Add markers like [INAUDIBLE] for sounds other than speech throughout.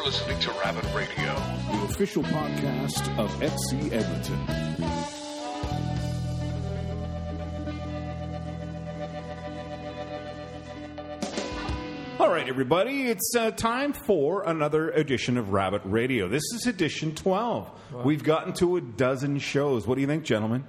You're listening to Rabbit Radio. the official podcast of FC Edmonton. All right, everybody, it's uh, time for another edition of Rabbit Radio. This is edition 12. We've gotten to a dozen shows. What do you think, gentlemen?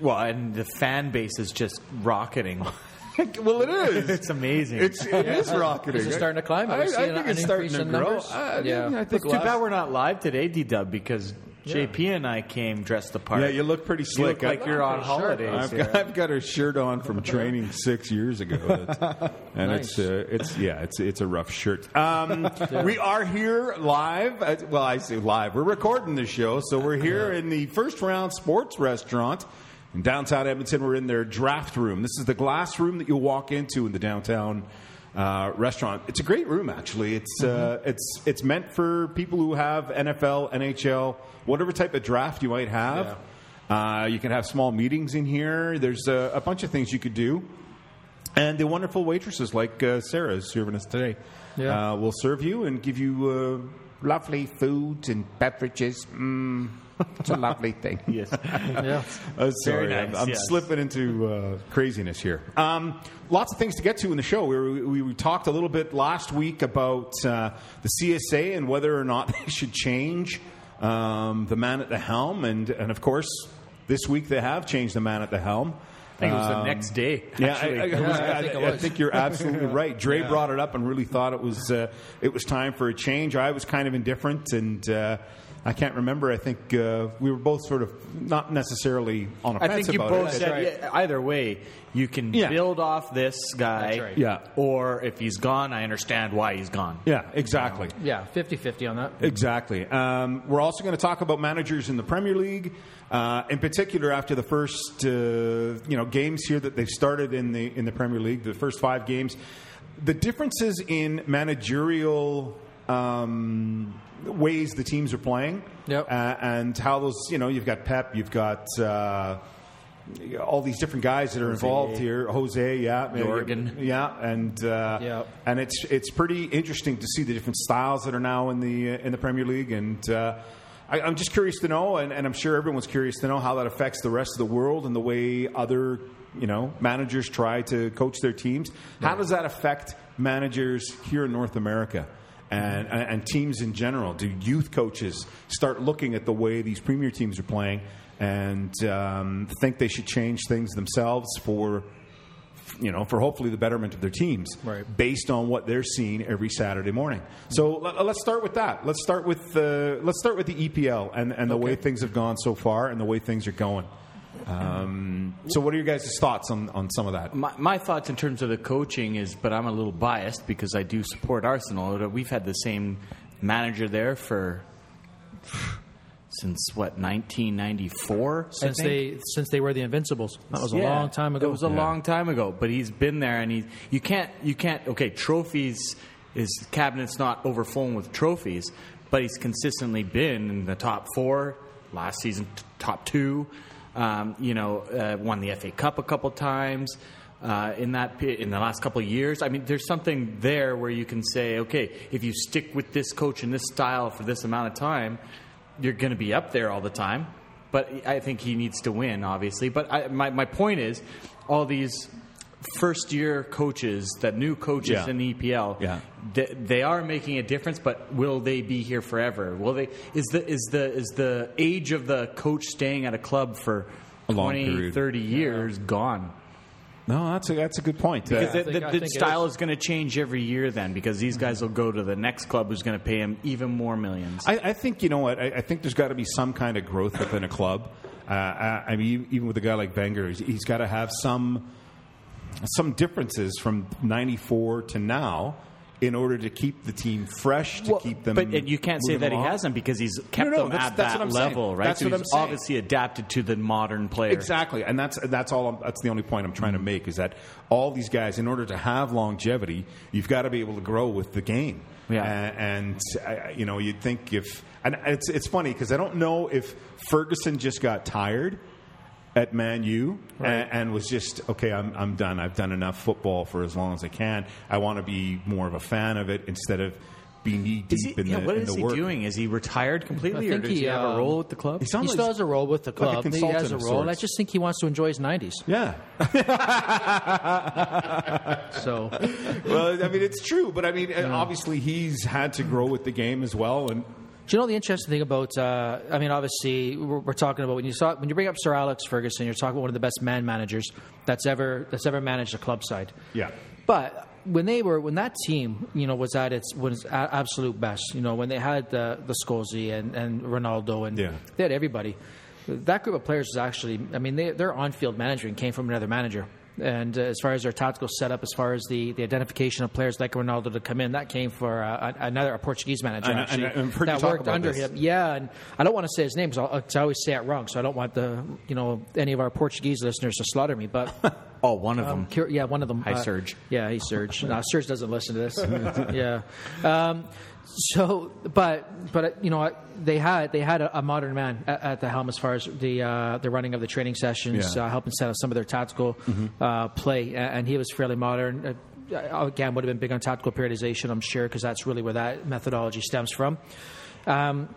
Well, and the fan base is just rocketing. [LAUGHS] [LAUGHS] well, it is. it's amazing. It's, it is rocketing. Is it starting to climb? Have I, you I think it's starting to grow. numbers? Uh, Yeah. I it's think too bad we're not live today, D Dub, because JP and I came dressed the part. Yeah, you look pretty You slick. look like you're on Sure. holidays. I've got, I've got a shirt on from [LAUGHS] training six years ago, [LAUGHS] That's- and it's uh, it's yeah, it's it's a rough shirt. Um, We are here live. uh, Well, I say live. We're recording the show, so we're here in the first round sports restaurant in downtown Edmonton. We're in their draft room. This is the glass room that you'll walk into in the downtown. Uh, restaurant. It's a great room, actually. It's uh, it's it's meant for people who have NFL, NHL, whatever type of draft you might have. Uh, you can have small meetings in here. There's a, a bunch of things you could do. And the wonderful waitresses like uh, Sarah is serving us today Yeah. uh, will serve you and give you uh, lovely food and beverages. Mm, it's a lovely thing. [LAUGHS] yes. Yeah. Uh, sorry, Very I'm, nice, I'm yes. slipping into uh, craziness here. Um, lots of things to get to in the show. We, we, we talked a little bit last week about uh, the CSA and whether or not [LAUGHS] they should change um, the man at the helm, and and of course, this week they have changed the man at the helm. I think it was the Um, next day. Yeah, I. I, Yeah, I I- think it I think you're absolutely [LAUGHS] right. Dre brought it up and really thought it was uh, it was time for a change. I was kind of indifferent, and uh, I can't remember. I think uh, we were both sort of not necessarily on a I fence think you about both it. said yeah, either way, you can Yeah. build off this guy. That's right. Yeah. Or if he's gone, I understand why he's gone. Yeah, exactly. Yeah, 50-50 on that. Exactly. Um, we're also going to talk about managers in the Premier League, uh, in particular after the first uh, you know games here that they've started in the in the Premier League, the first five games. The differences in managerial um, ways the teams are playing, Yep. uh, and how those you know you've got Pep, you've got. Uh, all these different guys that are involved here. Jose, yeah, Jurgen. yeah, and uh, Yep. and it's it's pretty interesting to see the different styles that are now in the uh, in the Premier League, and uh, I, I'm just curious to know, and, and I'm sure everyone's curious to know how that affects the rest of the world and the way other you know managers try to coach their teams. How does that affect managers here in North America? And, and teams in general, do youth coaches start looking at the way these premier teams are playing and um, think they should change things themselves for you know, for hopefully the betterment of their teams, Right. based on what they're seeing every Saturday morning. So let, us start with that. Let's start with the let's start with the EPL and, and the way things have gone so far and the way things are going. Um, so, what are your guys' thoughts on, on some of that? My, my thoughts in terms of the coaching is, but I'm a little biased because I do support Arsenal. We've had the same manager there for since what 1994. Since they since they were the Invincibles. That was a Yeah, long time ago. It was a long time ago, but he's been there, and he you can't you can't okay trophies. His cabinet's not overflowing with trophies, but he's consistently been in the top four last season, t- top two. Um, you know, uh, won the FA Cup a couple times. Uh, in that in the last couple of years, I mean, there's something there where you can say, okay, if you stick with this coach and this style for this amount of time, you're going to be up there all the time. But I think he needs to win, obviously. But I, my, my point is, all these first year coaches, that new coaches Yeah. in the EPL, Yeah. they, they are making a difference. But will they be here forever? Will they? Is the is the is the age of the coach staying at a club for A 20, period. 30 years gone? No, that's a that's a good point. Because Uh, the, think- the, the style is. is going to change every year then, because these guys will go to the next club who's going to pay him even more millions. I, I think you know what. I, I think there's got to be some kind of growth within a club. Uh, I, I mean, even with a guy like Wenger, he's, he's got to have some some differences from '94 to now in order to keep the team fresh, to Well, keep them. but you can't say that along. he hasn't because he's kept No, no, them at that I'm saying. level, right? That's so what I'm he's saying. obviously adapted to the modern player. Exactly, and that's that's all. I'm, that's the only point I'm trying to make is that all these guys, in order to have longevity, you've got to be able to grow with the game. Yeah. A- and, I- you know, you'd think if and it's it's funny because I don't know if Ferguson just got tired at Man U and, and was just okay. I'm I'm done. I've done enough football for as long as I can. I want to be more of a fan of it instead of be knee Is he, deep in yeah, the what in is the he work. doing? Is he retired completely, I or think does he, he, have a um, role with the club? He sounds He like- still has a role with the like a club. he has a role. and I just think he wants to enjoy his 90s. Yeah. [LAUGHS] So, well, I mean, it's true, but I mean, obviously, he's had to grow with the game as well, and do you know the interesting thing about? Uh, I mean, obviously, we're, we're talking about when you saw when you bring up Sir Alex Ferguson, you're talking about one of the best man managers that's ever that's ever managed a club side. yeah. But when they were when that team, you know, was at its was at absolute best, you know, when they had the the Scolzi and, and Ronaldo and Yeah. they had everybody. That group of players was actually, I mean, they, their on-field management came from another manager. And uh, as far as their tactical setup, as far as the, the identification of players like Ronaldo to come in, that came for uh, another a Portuguese manager actually and I've heard you that worked under this. him. Yeah, and I don't want to say his name because I always say it wrong, so I don't want the you know any of our Portuguese listeners to slaughter me. But [LAUGHS] oh, one of them. um, Cur- yeah, one of them. Hi, Serge. Yeah, hey, Serge. [LAUGHS] no, Serge doesn't listen to this. [LAUGHS] yeah. Um, so, but but you know? They had they had a, a modern man at, at the helm as far as the uh, the running of the training sessions, Yeah. uh, helping set up some of their tactical uh, play, and he was fairly modern. Uh, again, would have been big on tactical periodization, I'm sure, because that's really where that methodology stems from. Um,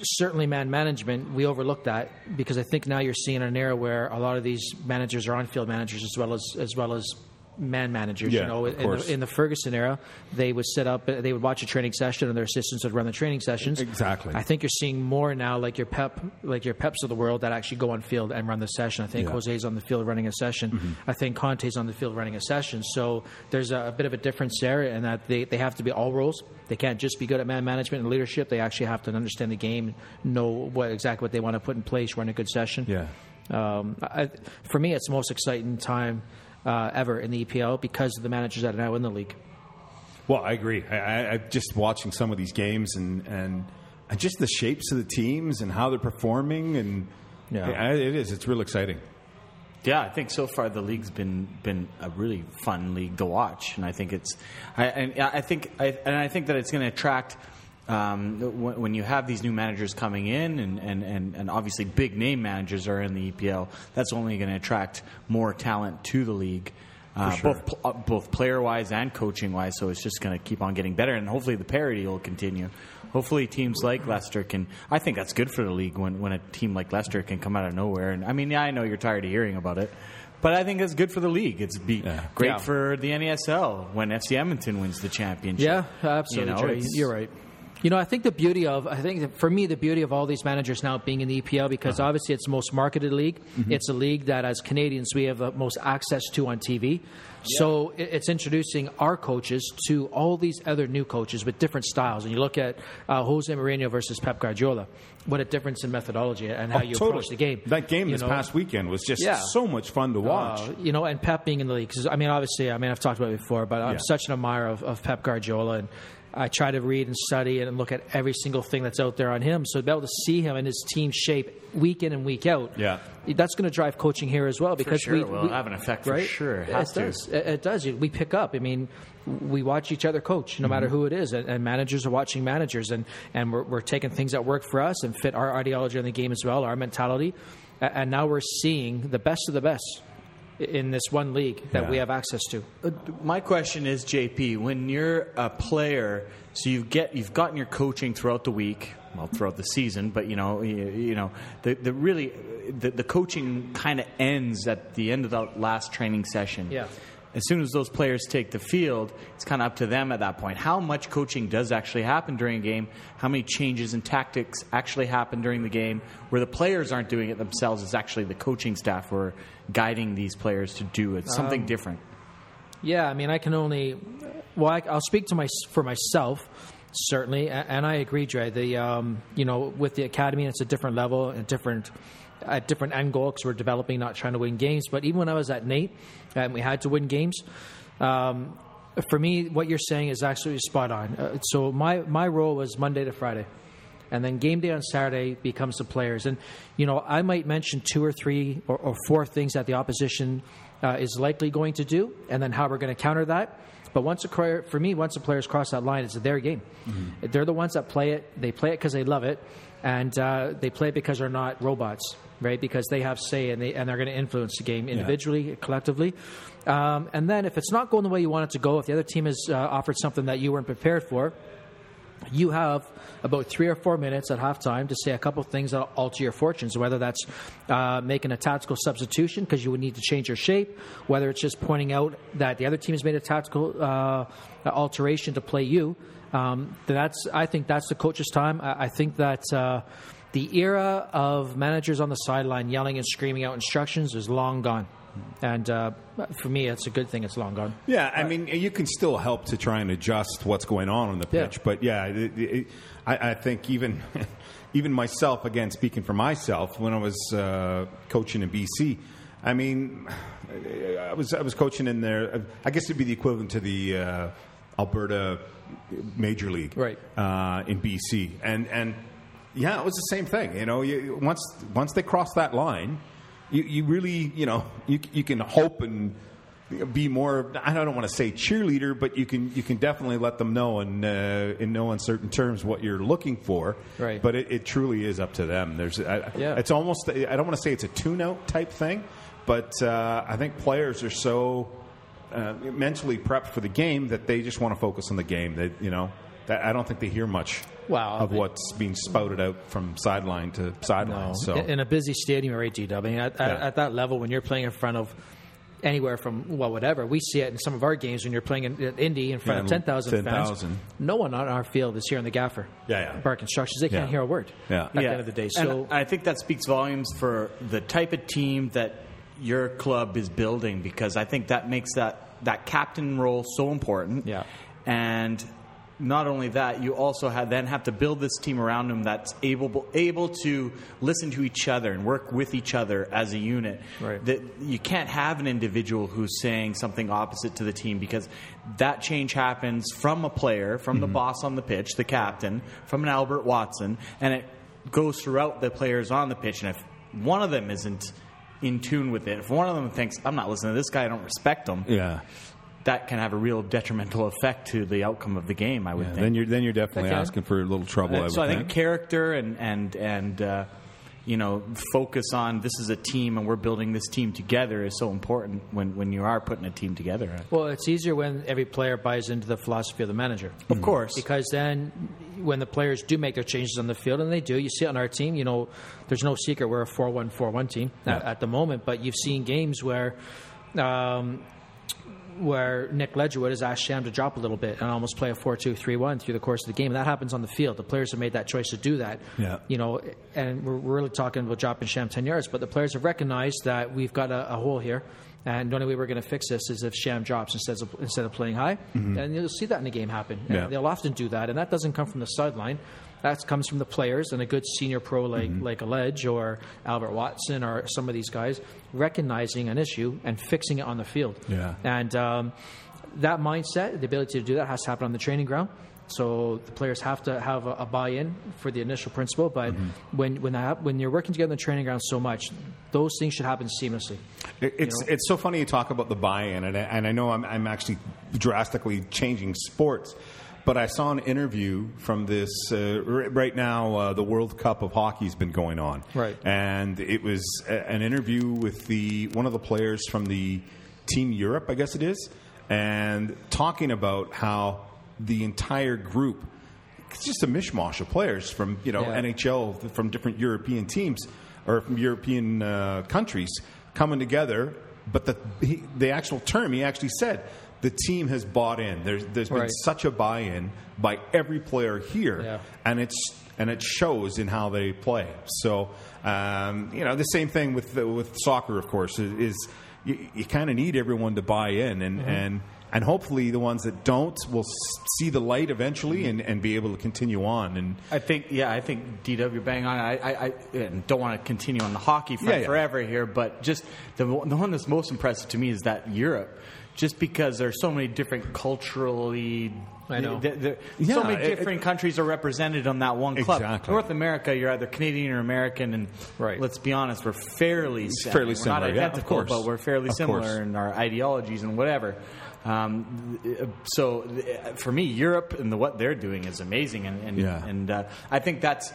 certainly man management we overlooked that because i think now you're seeing an era where a lot of these managers are on-field managers as well as as well as man managers Yeah, you know in the, in the ferguson era they would set up they would watch a training session and their assistants would run the training sessions Exactly. i think you're seeing more now like your pep like your peps of the world that actually go on field and run the session i think Yeah. Mm-hmm. jose's on the field running a session i think conte's on the field running a session so there's a, a bit of a difference there in that they, they have to be all roles they can't just be good at man management and leadership. They actually have to understand the game, know what exactly what they want to put in place, run a good session. Yeah. Um, I, for me, it's the most exciting time uh, ever in the EPL because of the managers that are now in the league. Well, I agree. I, I, I'm just watching some of these games and, and and just the shapes of the teams and how they're performing, and Yeah. I- it is. It's real exciting. Yeah, I think so far the league's been been a really fun league to watch, and I think it's, I, and I think, I, and I think that it's going to attract. Um, when, when you have these new managers coming in, and, and, and, and obviously big name managers are in the EPL, that's only going to attract more talent to the league, uh, sure. both pl- uh, both player wise and coaching wise. So it's just going to keep on getting better, and hopefully the parity will continue. Hopefully teams like Leicester can. I think that's good for the league when, when a team like Leicester can come out of nowhere. And I mean, yeah, I know you're tired of hearing about it, but I think it's good for the league. It's be Yeah. great Yeah. for the NASL when FC Edmonton wins the championship. Yeah, absolutely. You know, You're right. You know, I think the beauty of I think for me the beauty of all these managers now being in the EPL because Uh-huh. obviously it's the most marketed league. Mm-hmm. It's a league that as Canadians we have the most access to on TV. So it's introducing our coaches to all these other new coaches with different styles. And you look at uh, Jose Mourinho versus Pep Guardiola. What a difference in methodology and how Oh, you totally. approach the game. That game You this know, past weekend was just Yeah. so much fun to watch. uh, you know, and Pep being in the league. 'cause, I mean, obviously, I mean, I've talked about it before, but I'm Yeah. such an admirer of, of Pep Guardiola, and I try to read and study and look at every single thing that's out there on him. So to be able to see him and his team shape week in and week out, Yeah. that's going to drive coaching here as well because sure we it will we- have an effect for right? sure. It It, does. It, does. We pick up. I mean, we watch each other coach, no matter mm-hmm. who it is, and, and managers are watching managers, and and we're, we're taking things that work for us and fit our ideology in the game as well, our mentality, and now we're seeing the best of the best in this one league that Yeah. we have access to. Uh, My question is, JP, when you're a player, so you get you've gotten your coaching throughout the week, well, throughout the season, but you know, you, you know, the the really the, the coaching kind of ends at the end of the last training session. Yeah. As soon as those players take the field, it's kind of up to them at that point. How much coaching does actually happen during a game? How many changes in tactics actually happen during the game? Where the players aren't doing it themselves, it's actually the coaching staff who are guiding these players to do it. Something um, different. Yeah, I mean, I can only. Well, I, I'll speak to my for myself certainly, and I agree, Dre. The um, you know with the academy, it's a different level, a different a different end goal because we're developing, not trying to win games. But even when I was at NAIT, and we had to win games. Um, for me, what you're saying is absolutely spot on. Uh, so my my role was Monday to Friday and then game day on Saturday becomes the players. And you know, I might mention two or three or, or four things that the opposition uh, is likely going to do, and then how we're going to counter that. But once a player, for me, once the players cross that line, it's their game. Mm-hmm. They're the ones that play it. They play it because they love it, and uh, they play it because they're not robots, right? Because they have say and they and they're going to influence the game individually, collectively. Um, and then if it's not going the way you want it to go, if the other team has uh, offered something that you weren't prepared for, you have about three or four minutes at halftime to say a couple of things that alter your fortunes, whether that's uh, making a tactical substitution because you would need to change your shape, whether it's just pointing out that the other team has made a tactical uh, alteration to play you. Um, that's I think that's the coach's time. I, I think that. Uh, the era of managers on the sideline yelling and screaming out instructions is long gone. And uh, for me, it's a good thing it's long gone. Yeah, I mean, you can still help to try and adjust what's going on on the Yeah. pitch, but yeah, it, it, I, I think even [LAUGHS] even myself, again, speaking for myself, when I was uh, coaching in BC, I mean, I was I was coaching in there. I guess it'd be the equivalent to the uh, Alberta Major League, Right. Uh, in BC, and and yeah, it was the same thing. You know, you, once once they cross that line, you, you really, you know, you you can hope and be more. I don't want to say cheerleader, but you can you can definitely let them know in uh, in no uncertain terms what you're looking for. Right. But it, it truly is up to them. There's, I, Yeah. it's almost. I don't want to say it's a tune-out type thing, but uh, I think players are so uh, mentally prepped for the game that they just want to focus on the game. That you know. That I don't think they hear much Wow. of what's being spouted out from sideline to sideline. So in, in a busy stadium, right, DW? I mean, at, at, Yeah. at that level, when you're playing in front of anywhere from well, whatever we see it in some of our games when you're playing in, at Indy in front Yeah, of ten thousand fans. 10,000. No one on our field is hearing the gaffer. Yeah, yeah. Bark instructions. They can't hear a word. Yeah. At the end of the day, And so I think that speaks volumes for the type of team that your club is building because I think that makes that that captain role so important. Yeah. And not only that, you also have, then have to build this team around him that's able able to listen to each other and work with each other as a unit. Right. That you can't have an individual who's saying something opposite to the team because that change happens from a player, from the mm-hmm. boss on the pitch, the captain, from an Albert Watson, and it goes throughout the players on the pitch. And if one of them isn't in tune with it, if one of them thinks, I'm not listening to this guy, I don't respect him, yeah. That can have a real detrimental effect to the outcome of the game, I would Yeah, think. then you're then you're definitely asking for a little trouble. I Uh, would so I think. think character and and and uh, you know focus on this is a team and we're building this team together is so important when when you are putting a team together. well, it's easier when every player buys into the philosophy of the manager. Of course, because then when the players do make their changes on the field and they do you see it on our team you know there's no secret we're a 4-1-4-1 team at, at the moment but you've seen games where um, where Nick Ledgerwood has asked Sham to drop a little bit and almost play a 4-2-3-1 through the course of the game. And that happens on the field. The players have made that choice to do that. Yeah. You know, and we're really talking about dropping Sham 10 yards, but the players have recognized that we've got a, a hole here. And the only way we're going to fix this is if Sham drops instead of instead of playing high, mm-hmm. and you'll see that in a game happen. Yeah. they'll often do that, and that doesn't come from the sideline. That comes from the players and a good senior pro like like Ledge or Albert Watson or some of these guys recognizing an issue and fixing it on the field. Yeah. And um, that mindset, the ability to do that, has to happen on the training ground. So the players have to have a, a buy-in for the initial principle. But when when that, when you're working together on the training ground so much, those things should happen seamlessly. It- It's know? it's so funny you talk about the buy-in, and I, and I know I'm, I'm actually drastically changing sports, but I saw an interview from this uh, right now. Uh, the World Cup of Hockey has been going on, Right. And it was a, an interview with the one of the players from the Team Europe, I guess it is, and talking about how the entire group. It's just a mishmash of players from you know Yeah. NHL from different European teams or from European uh, countries coming together. But the he, the actual term he actually said the team has bought in. There's there's been Right. such a buy-in by every player here, Yeah. and it's and it shows in how they play. So um, you know the same thing with with soccer, of course, is, is you, you kind of need everyone to buy in and and. And hopefully, the ones that don't will see the light eventually and, and be able to continue on. And I think, yeah, I think DW bang on. I, I, I don't want to continue on the hockey front Yeah, yeah. forever here, but just the the one that's most impressive to me is that Europe, just because there's so many different culturally. I know. th- th- Yeah, so many it- different countries are represented on that one club. Exactly. North America, you're either Canadian or American, and Right. let's be honest, we're fairly similar. fairly We're similar, not yeah, of course. but we're fairly Of similar course. in our ideologies and whatever. Um, so uh, for me, Europe and the, what they're doing is amazing, and and, Yeah. and uh, I think that's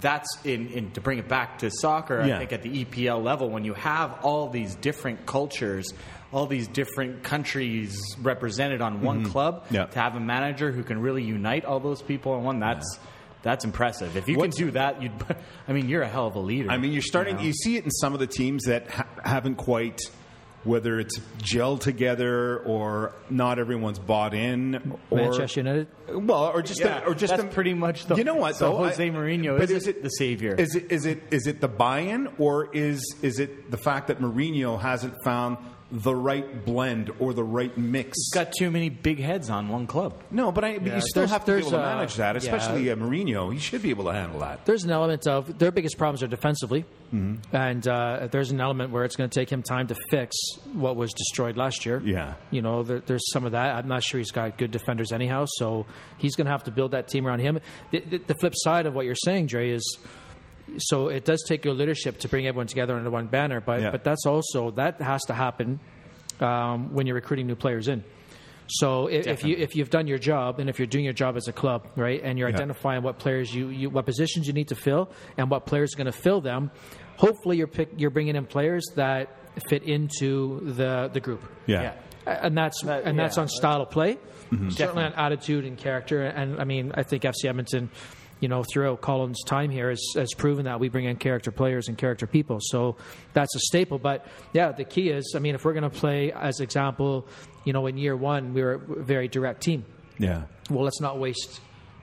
that's in, in to bring it back to soccer. Yeah. I think at the EPL level, when you have all these different cultures. All these different countries represented on one club. Mm-hmm. Yeah. To have a manager who can really unite all those people in one, that's that's impressive. If you What's- can do that, you'd. [LAUGHS] I mean, you're a hell of a leader. I mean, you're starting. know? You see it in some of the teams that ha- haven't quite, whether it's gelled together or not everyone's bought in, or Manchester United. well, or just Yeah, the, or just that's the- pretty much the- You know what? so though? Jose Mourinho but isn't the savior. Is it is it is it the buy-in or is is it the fact that Mourinho hasn't found the right blend or the right mix? got too many big heads on one club. no, but, I, but Yeah, you still have to be able to uh, manage that, yeah. especially uh, Mourinho. He should be able to handle that. There's an element of their biggest problems are defensively, and uh, there's an element where it's going to take him time to fix what was destroyed last year. Yeah. you know, there, there's some of that. I'm not sure he's got good defenders anyhow, so he's going to have to build that team around him. The, the, the flip side of what you're saying, Dre, is so it does take your leadership to bring everyone together under one banner, but Yeah. but that's also that has to happen um, when you're recruiting new players in. So if, if you if you've done your job and if you're doing your job as a club, right, and you're Yeah. identifying what players you, you what positions you need to fill and what players are going to fill them, hopefully you're pick, you're bringing in players that fit into the the group. Yeah. And that's That- and that's on style of play, Mm-hmm. certainly on attitude and character. And I mean, I think FC Edmonton, you know, throughout Colin's time here has, has proven that we bring in character players and character people. So that's a staple. But yeah, the key is, I mean, if we're going to play as example, you know, in year one we were a very direct team. Yeah. Well, let's not waste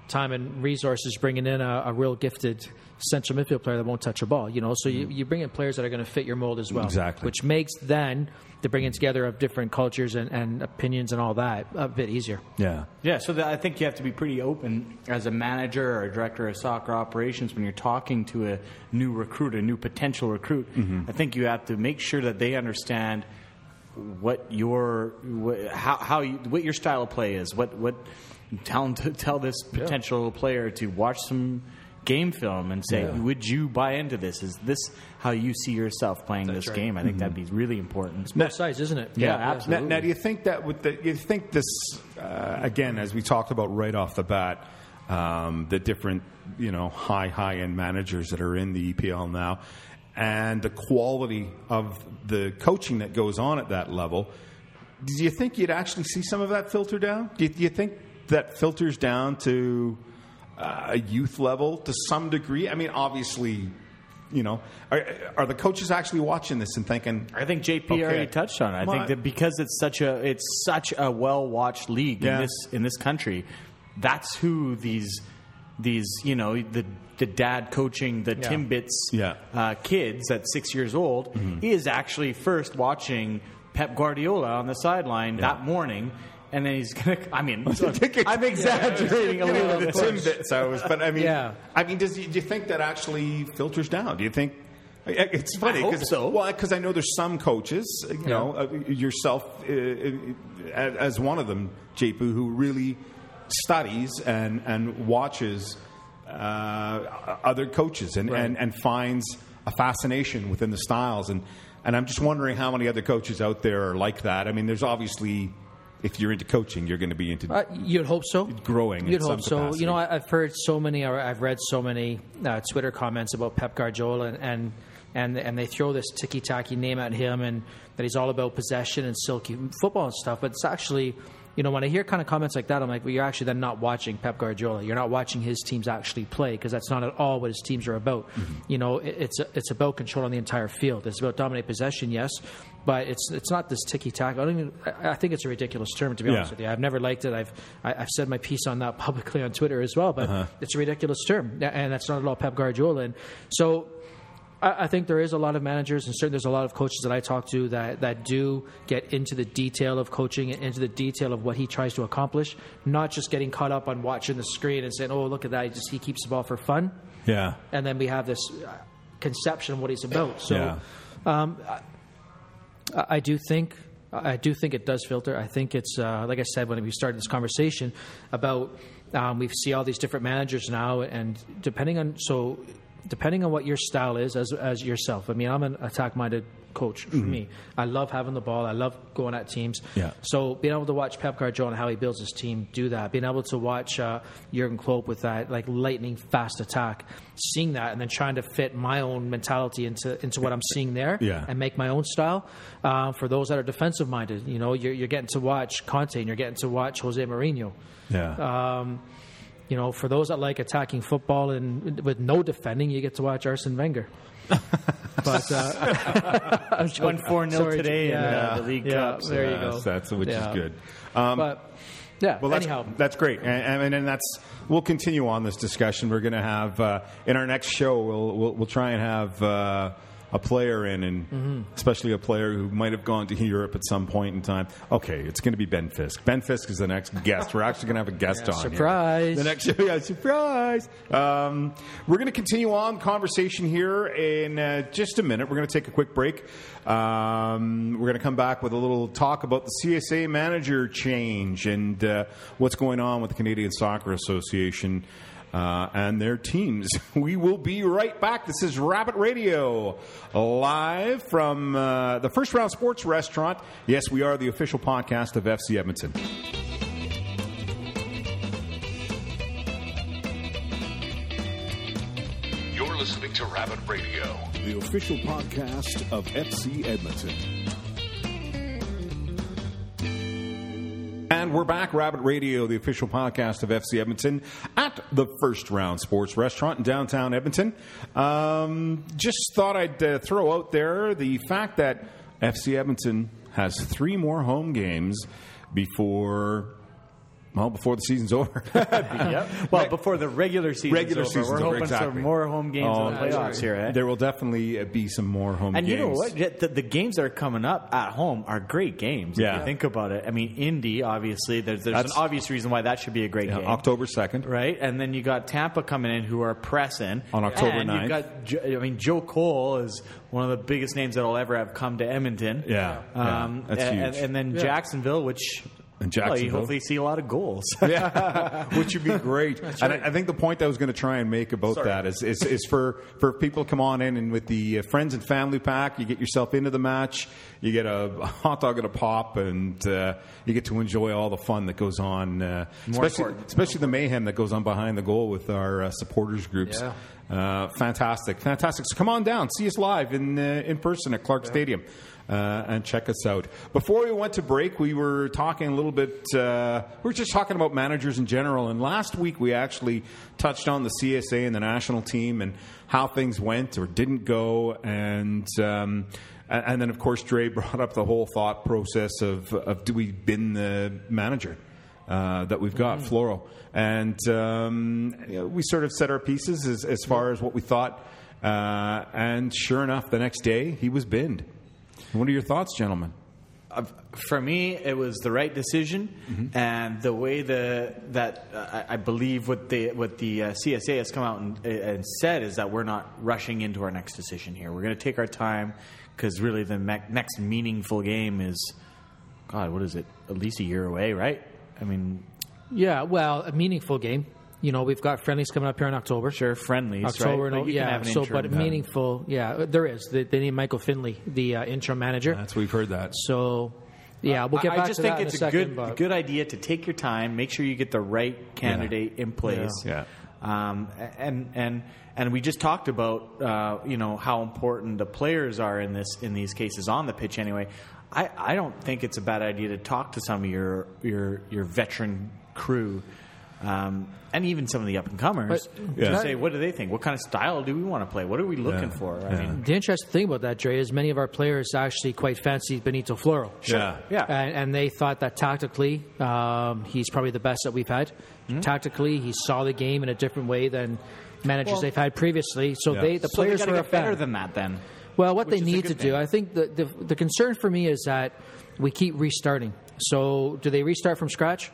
time and resources bringing in a, a real gifted central midfield player that won't touch a ball. You know, so you, you bring in players that are going to fit your mold as well. Mm-hmm. Exactly. Which makes then the bringing together of different cultures and, and opinions and all that a bit easier. Yeah. Yeah, so that I think you have to be pretty open as a manager or a director of soccer operations when you're talking to a new recruit, a new potential recruit. I think you have to make sure that they understand what your what, how, how you, what your style of play is. What what tell to tell this potential player to watch some game film and say, would you buy into this? Is this how you see yourself playing this right. game? I think that'd be really important. Both sides, isn't it? Yeah, Now, absolutely. now, do you think that with the you think this uh, again, as we talked about right off the bat, um, the different you know high high end managers that are in the EPL now, and the quality of the coaching that goes on at that level. Do you think you'd actually see some of that filter down? Do you, do you think that filters down to uh, a youth level to some degree? I mean, obviously. You know, are, are the coaches actually watching this and thinking, I think JP Okay. already touched on it. I think that because it's such a it's such a well watched league Yeah. in this in this country, that's who these these you know the the dad coaching the Timbits Yeah. uh, kids at six years old he is actually first watching Pep Guardiola on the sideline that morning. And then he's gonna. I mean, [LAUGHS] I'm exaggerating a little bit. Timbits I was, but I mean, Yeah. I mean, does do you think that actually filters down? Do you think it's funny? hope 'cause- so. Well, because I know there's some coaches, you know, uh, yourself uh, uh, as one of them, JP, who really studies and and watches uh, other coaches and, and and finds a fascination within the styles and and I'm just wondering how many other coaches out there are like that. I mean, there's obviously. If you're into coaching, you're going to be into Uh, you'd hope so. growing You'd hope so. capacity. You know, I, I've heard so many, or I've read so many uh, Twitter comments about Pep Guardiola, and and and, and they throw this tiki-taka name at him, and that he's all about possession and silky football and stuff. But it's actually, you know, when I hear kind of comments like that, I'm like, well, you're actually then not watching Pep Guardiola. You're not watching his teams actually play because that's not at all what his teams are about. Mm-hmm. You know, it, it's it's about controlling the entire field. It's about dominate possession, yes, but it's it's not this ticky tack. I don't even. I, I think it's a ridiculous term to be Yeah. honest with you. I've never liked it. I've I, I've said my piece on that [LAUGHS] publicly on Twitter as well. But uh-huh. it's a ridiculous term, and that's not at all Pep Guardiola. And so. I I think there is a lot of managers, and certainly there's a lot of coaches that I talk to that, that do get into the detail of coaching and into the detail of what he tries to accomplish, not just getting caught up on watching the screen and saying, "Oh, look at that! He just he keeps the ball for fun." yeah. and then we have this uh, conception of what he's about. So, Yeah. um, I, I do think I do think it does filter. I think it's uh, like I said when we started this conversation about um, we see all these different managers now, and depending on so depending on what your style is as as yourself. I mean, I'm an attack minded coach for me. I love having the ball. I love going at teams. Yeah. So being able to watch Pep Guardiola and how he builds his team do that, being able to watch uh, Jurgen Klopp with that like lightning fast attack, seeing that, and then trying to fit my own mentality into into what I'm seeing there, [LAUGHS] Yeah. and make my own style. Uh, for those that are defensive minded, you know, you're, you're getting to watch Conte and you're getting to watch Jose Mourinho. Yeah. Um, you know, for those that like attacking football and with no defending, you get to watch Arsene Wenger. [LAUGHS] but uh, [LAUGHS] I'm joking. Won [LAUGHS] 4 0 Sorry, today in yeah, uh, the League yeah, Cup. so- there you go. That's which Yeah. is good. Um, But yeah, Well, that's, anyhow, that's great, and, and, and that's we'll continue on this discussion. We're going to have uh, in our next show. We'll we'll, we'll try and have uh, a player in, and Mm-hmm. especially a player who might have gone to Europe at some point in time. Okay, it's going to be Ben Fisk. Ben Fisk is the next guest. We're actually going to have a guest Yeah, on. here. surprise. The next show, [LAUGHS] yeah, surprise. Um, we're going to continue on conversation here in uh, just a minute. We're going to take a quick break. Um, we're going to come back with a little talk about the CSA manager change and uh, what's going on with the Canadian Soccer Association. Uh, and their teams. [LAUGHS] We will be right back. This is Rabbit Radio, live from uh, the First Round Sports Restaurant. Yes, we are the official podcast of FC Edmonton. You're listening to Rabbit Radio. the official podcast of FC Edmonton. And we're back, Rabbit Radio, the official podcast of FC Edmonton, at the First Round Sports Restaurant in downtown Edmonton. Um, just thought I'd uh, throw out there the fact that FC Edmonton has three more home games before. Well, before the season's over. [LAUGHS] Yep. Well, before the regular season, Regular over, season's we're hoping exactly. for more home games Oh, in the playoffs here. Eh? There will definitely uh, be some more home games. And games. you know what? The, the games that are coming up at home are great games. Yeah. If you think about it. I mean, Indy, obviously, there's, there's an obvious reason why that should be a great Yeah, game. October 2nd. Right, and then you got Tampa coming in, who are pressing On October and 9th. You've got, Jo- I mean, Joe Cole is one of the biggest names that'll ever have come to Edmonton. Yeah, yeah, um, that's and, huge. And then Jacksonville, which And well, you Jacksonville. hopefully see a lot of goals. [LAUGHS] yeah, which would be [LAUGHS] great. and I, I think the point I was going to try and make about that is, is, is for, for people to come on in and with the uh, friends and family pack, you get yourself into the match, you get a, a hot dog and a pop, and uh, you get to enjoy all the fun that goes on, uh, especially, especially the mayhem that goes on behind the goal with our uh, supporters groups. Yeah. Uh, fantastic, fantastic. So come on down, see us live in uh, in person at Clarke Stadium, uh, and check us out. Before we went to break, we were talking a little bit. Uh, we were just talking about managers in general, and last week we actually touched on the CSA and the national team and how things went or didn't go, and. Um, and then, of course, Dre [LAUGHS] brought up the whole thought process of, of do we bin the manager? uh, that we've got, Floro. And um, you know, we sort of set our pieces as, as far as what we thought. Uh, and sure enough, the next day, he was binned. What are your thoughts, gentlemen? Uh, for me, it was the right decision, Mm-hmm. and the way the that uh, I I believe what the what the uh, CSA has come out and, and said is that we're not rushing into our next decision here. We're going to take our time because really the me- next meaningful game is, God, what is it? At least a year away, right? I mean, yeah, well, a meaningful game. You know, we've got friendlies coming up here in October. sure, friendlies, October, right? no, But you can yeah. So, interim. but meaningful, yeah, there is. They, they need Michael Findlay, the uh, interim manager. That's we've heard that. So, yeah, we'll get I- back I just to think that it's a, a, second. good but good idea to take your time, make sure you get the right candidate in place. Yeah. Um, and and and we just talked about uh, you know how important the players are in this in these cases on the pitch. Anyway, I, I don't think it's a bad idea to talk to some of your your your veteran crew. Um, and even some of the up and comers But- Yeah. to say, what do they think? What kind of style do we want to play? What are we looking Yeah. for? I Yeah. mean, The interesting thing about that, Dre, is many of our players actually quite fancy Benito Floro. Yeah. yeah. And, and they thought that tactically, um, he's probably the best that we've had. Hmm? Tactically, he saw the game in a different way than managers Well- they've had previously. So Yeah. they, the so they players gotta were a get better than that. Then Well, what which they need to good do. I think the, the the concern for me is that we keep restarting. So, do they restart from scratch?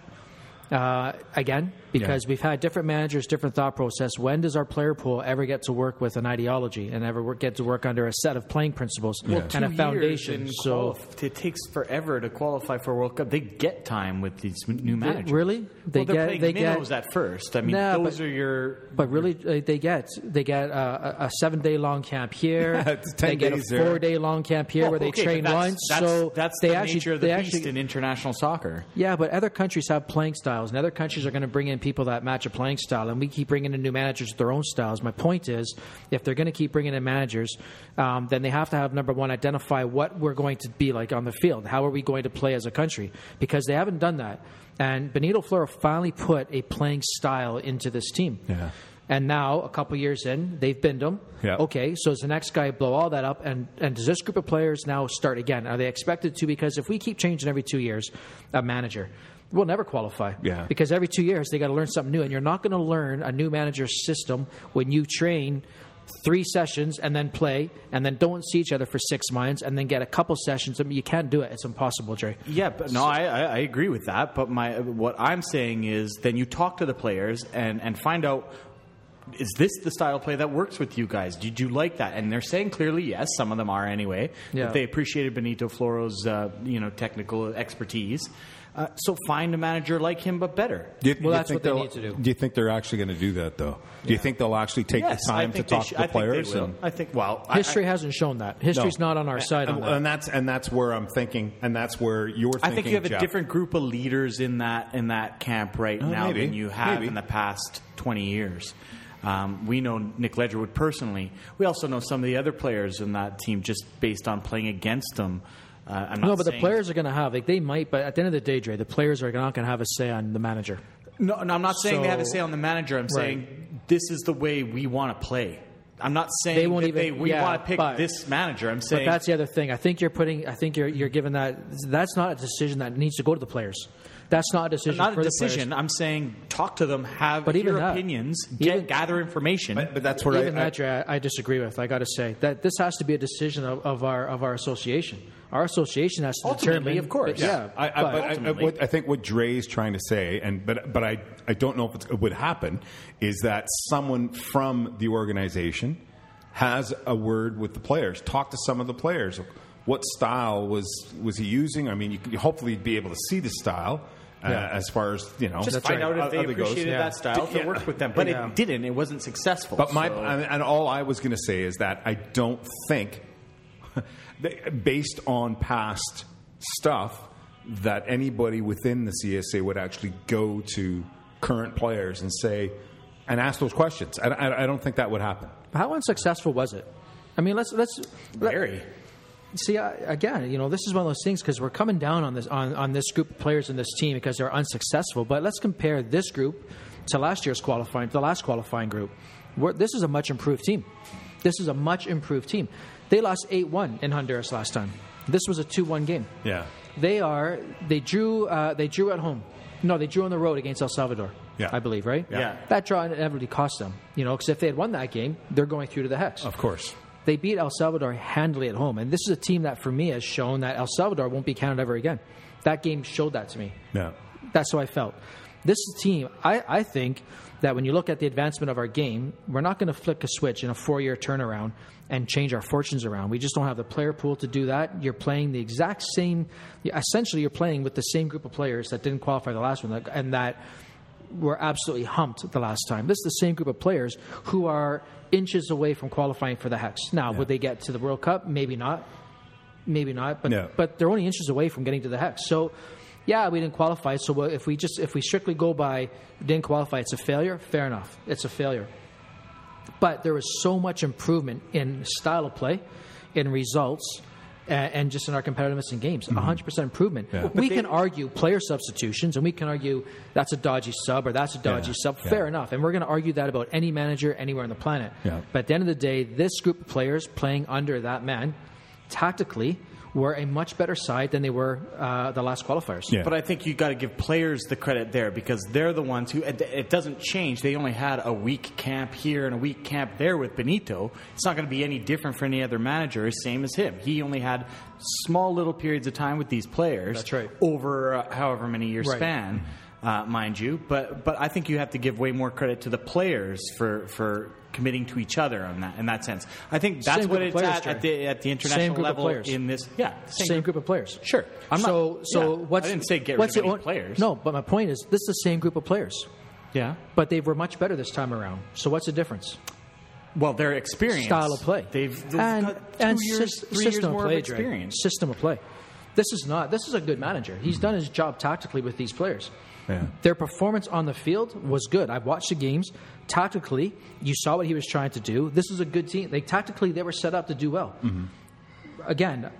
Uh, again, because we've had different managers, different thought process. When does our player pool ever get to work with an ideology and ever work, get to work under a set of playing principles and a Two years foundation? in So, qualif- it takes forever to qualify for a World Cup. They get time with these new managers. really? They well, they're get- playing they get- minnows at first. I mean, Nah, those but- are your. but really, uh, they get they get uh, a, a seven day long camp here. [LAUGHS] It's 10 they get days a there. four day long camp here Well, where they okay, train that's, once. That's, so that's they the actually nature of the beast actually in international soccer. Yeah, but other countries have playing styles, and other countries are going to bring in people that match a playing style, and we keep bringing in new managers with their own styles. My point is, if they're going to keep bringing in managers, um, then they have to have number one identify what we're going to be like on the field. How are we going to play as a country? Because they haven't done that, and Benito Floro finally put a playing style into this team. Yeah. And now, a couple years in, they've binned him. Yeah. Okay, so does the next guy blow all that up? And, and does this group of players now start again? Are they expected to? Because if we keep changing every two years, a manager, we'll never qualify. Yeah. Because every two years, they got to learn something new. And you're not going to learn a new manager's system when you train three sessions and then play and then don't see each other for six months and then get a couple sessions. I mean, you can't do it. It's impossible, Dre. Yeah, but no, I, I I agree with that. But my what I'm saying is, then you talk to the players and and find out. Is this the style of play that works with you guys? Did you like that? And they're saying clearly yes. Some of them are anyway. Yeah. That they appreciated Benito Floro's uh, you know technical expertise. Uh, so find a manager like him, but better. You, Well, you that's what they need to do. Do you think they're actually going to do that, though? Do you think they'll actually take yes, the time to talk sh- to the I players? will. and- I think. Well, History I, hasn't shown that. History's No. not on our side and, on that. and that's and that's where I'm thinking, and that's where you're thinking. I think you have a different group of leaders in that in that camp right Oh, now maybe. than you have Maybe. in the past 20 years. Um, we know Nick Ledgerwood personally. We also know some of the other players in that team just based on playing against them. Uh, I'm not No, but the players are going to have like they might, but at the end of the day, Dre, the players are not going to have a say on the manager. No, no, I'm not saying they have a say on the manager. I'm saying this is the way we want to play. I'm not saying They won't that even- they, we yeah, want to pick but- this manager. I'm But saying that's the other thing. I think you're putting. I think you're you're giving that. That's not a decision that needs to go to the players. That's not a decision not for a decision. players. I'm saying talk to them, have But even your that- opinions, get even- gather information. But, but that's where Even I, I, that, Dre, I, I disagree with. I got to say that this has to be a decision of, of our of our association. Our association has to Ultimately, determine. of course. Yeah, I, I, but- but I, I, what, I think what Dre's trying to say, and but but I, I don't know if it's, it would happen, is that someone from the organization has a word with the players. Talk to some of the players. What style was was he using? I mean, you could hopefully be able to see the style uh, as far as you know. just find right. out if they other appreciated Yeah. that style if Yeah. it worked with them. But Yeah. it didn't. It wasn't successful. But my so- and, and all I was going to say is that I don't think, that based on past stuff, that anybody within the CSA would actually go to current players and say and ask those questions. I, I, I don't think that would happen. How unsuccessful was it? I mean, let's let's let- very. See, I, again, you know, this is one of those things because we're coming down on this on, on this group of players in this team because they're unsuccessful. But let's compare this group to last year's qualifying, the last qualifying group. We're, this is a much improved team. This is a much improved team. They lost eight one in Honduras last time. This was a two one game. Yeah. They are they drew uh, they drew at home. No, they drew on the road against El Salvador. Yeah. I believe, right? Yeah. That draw inevitably cost them. You know, because if they had won that game, they're going through to the hex. Of course. They beat El Salvador handily at home. And this is a team that, for me, has shown that El Salvador won't be counted ever again. That game showed that to me. Yeah. That's how I felt. This team, I, I think that when you look at the advancement of our game, we're not going to flick a switch in a four year turnaround and change our fortunes around. We just don't have the player pool to do that. You're playing the exact same, essentially, you're playing with the same group of players that didn't qualify the last one and that were absolutely humped the last time. This is the same group of players who are inches away from qualifying for the Hex. Now, would they get to the World Cup? Maybe not. Maybe not. But Yeah. but they're only inches away from getting to the Hex. So, yeah, we didn't qualify. So if we just if we strictly go by didn't qualify, it's a failure. Fair enough. It's a failure. But there was so much improvement in style of play, in results, and just in our competitiveness in games. Mm-hmm. 100% improvement. Yeah. We can argue player substitutions, and we can argue that's a dodgy sub or that's a dodgy Yeah. sub. Yeah. Fair enough. And we're going to argue that about any manager anywhere on the planet. Yeah. But at the end of the day, this group of players playing under that man, tactically, were a much better side than they were uh, the last qualifiers. Yeah. But I think you got to give players the credit there because they're the ones who. It, it doesn't change. They only had a week camp here and a week camp there with Benito. It's not going to be any different for any other manager. Same as him. He only had small little periods of time with these players. That's right. Over uh, however many year Right. span. uh, mind you. But but I think you have to give way more credit to the players for for committing to each other on that in that sense. I think that's Same what it's players, at at the at the Same international group level in this. Yeah, Same, group of players. Sure. I'm not- so so yeah. what's I didn't say get what's rid of the players. No, but my point is this is the same group of players, Yeah. but they were much better this time around. So what's the difference? Well, their experience, Style of play. They've, they've and, got two and years, years system more of play, of experience. System of play. This is not. This is a good manager. He's done his job tactically with these players. Yeah. Their performance on the field was good. I watched the games. Tactically, you saw what he was trying to do. This is a good team. They tactically they were set up to do well. Mm-hmm. Again,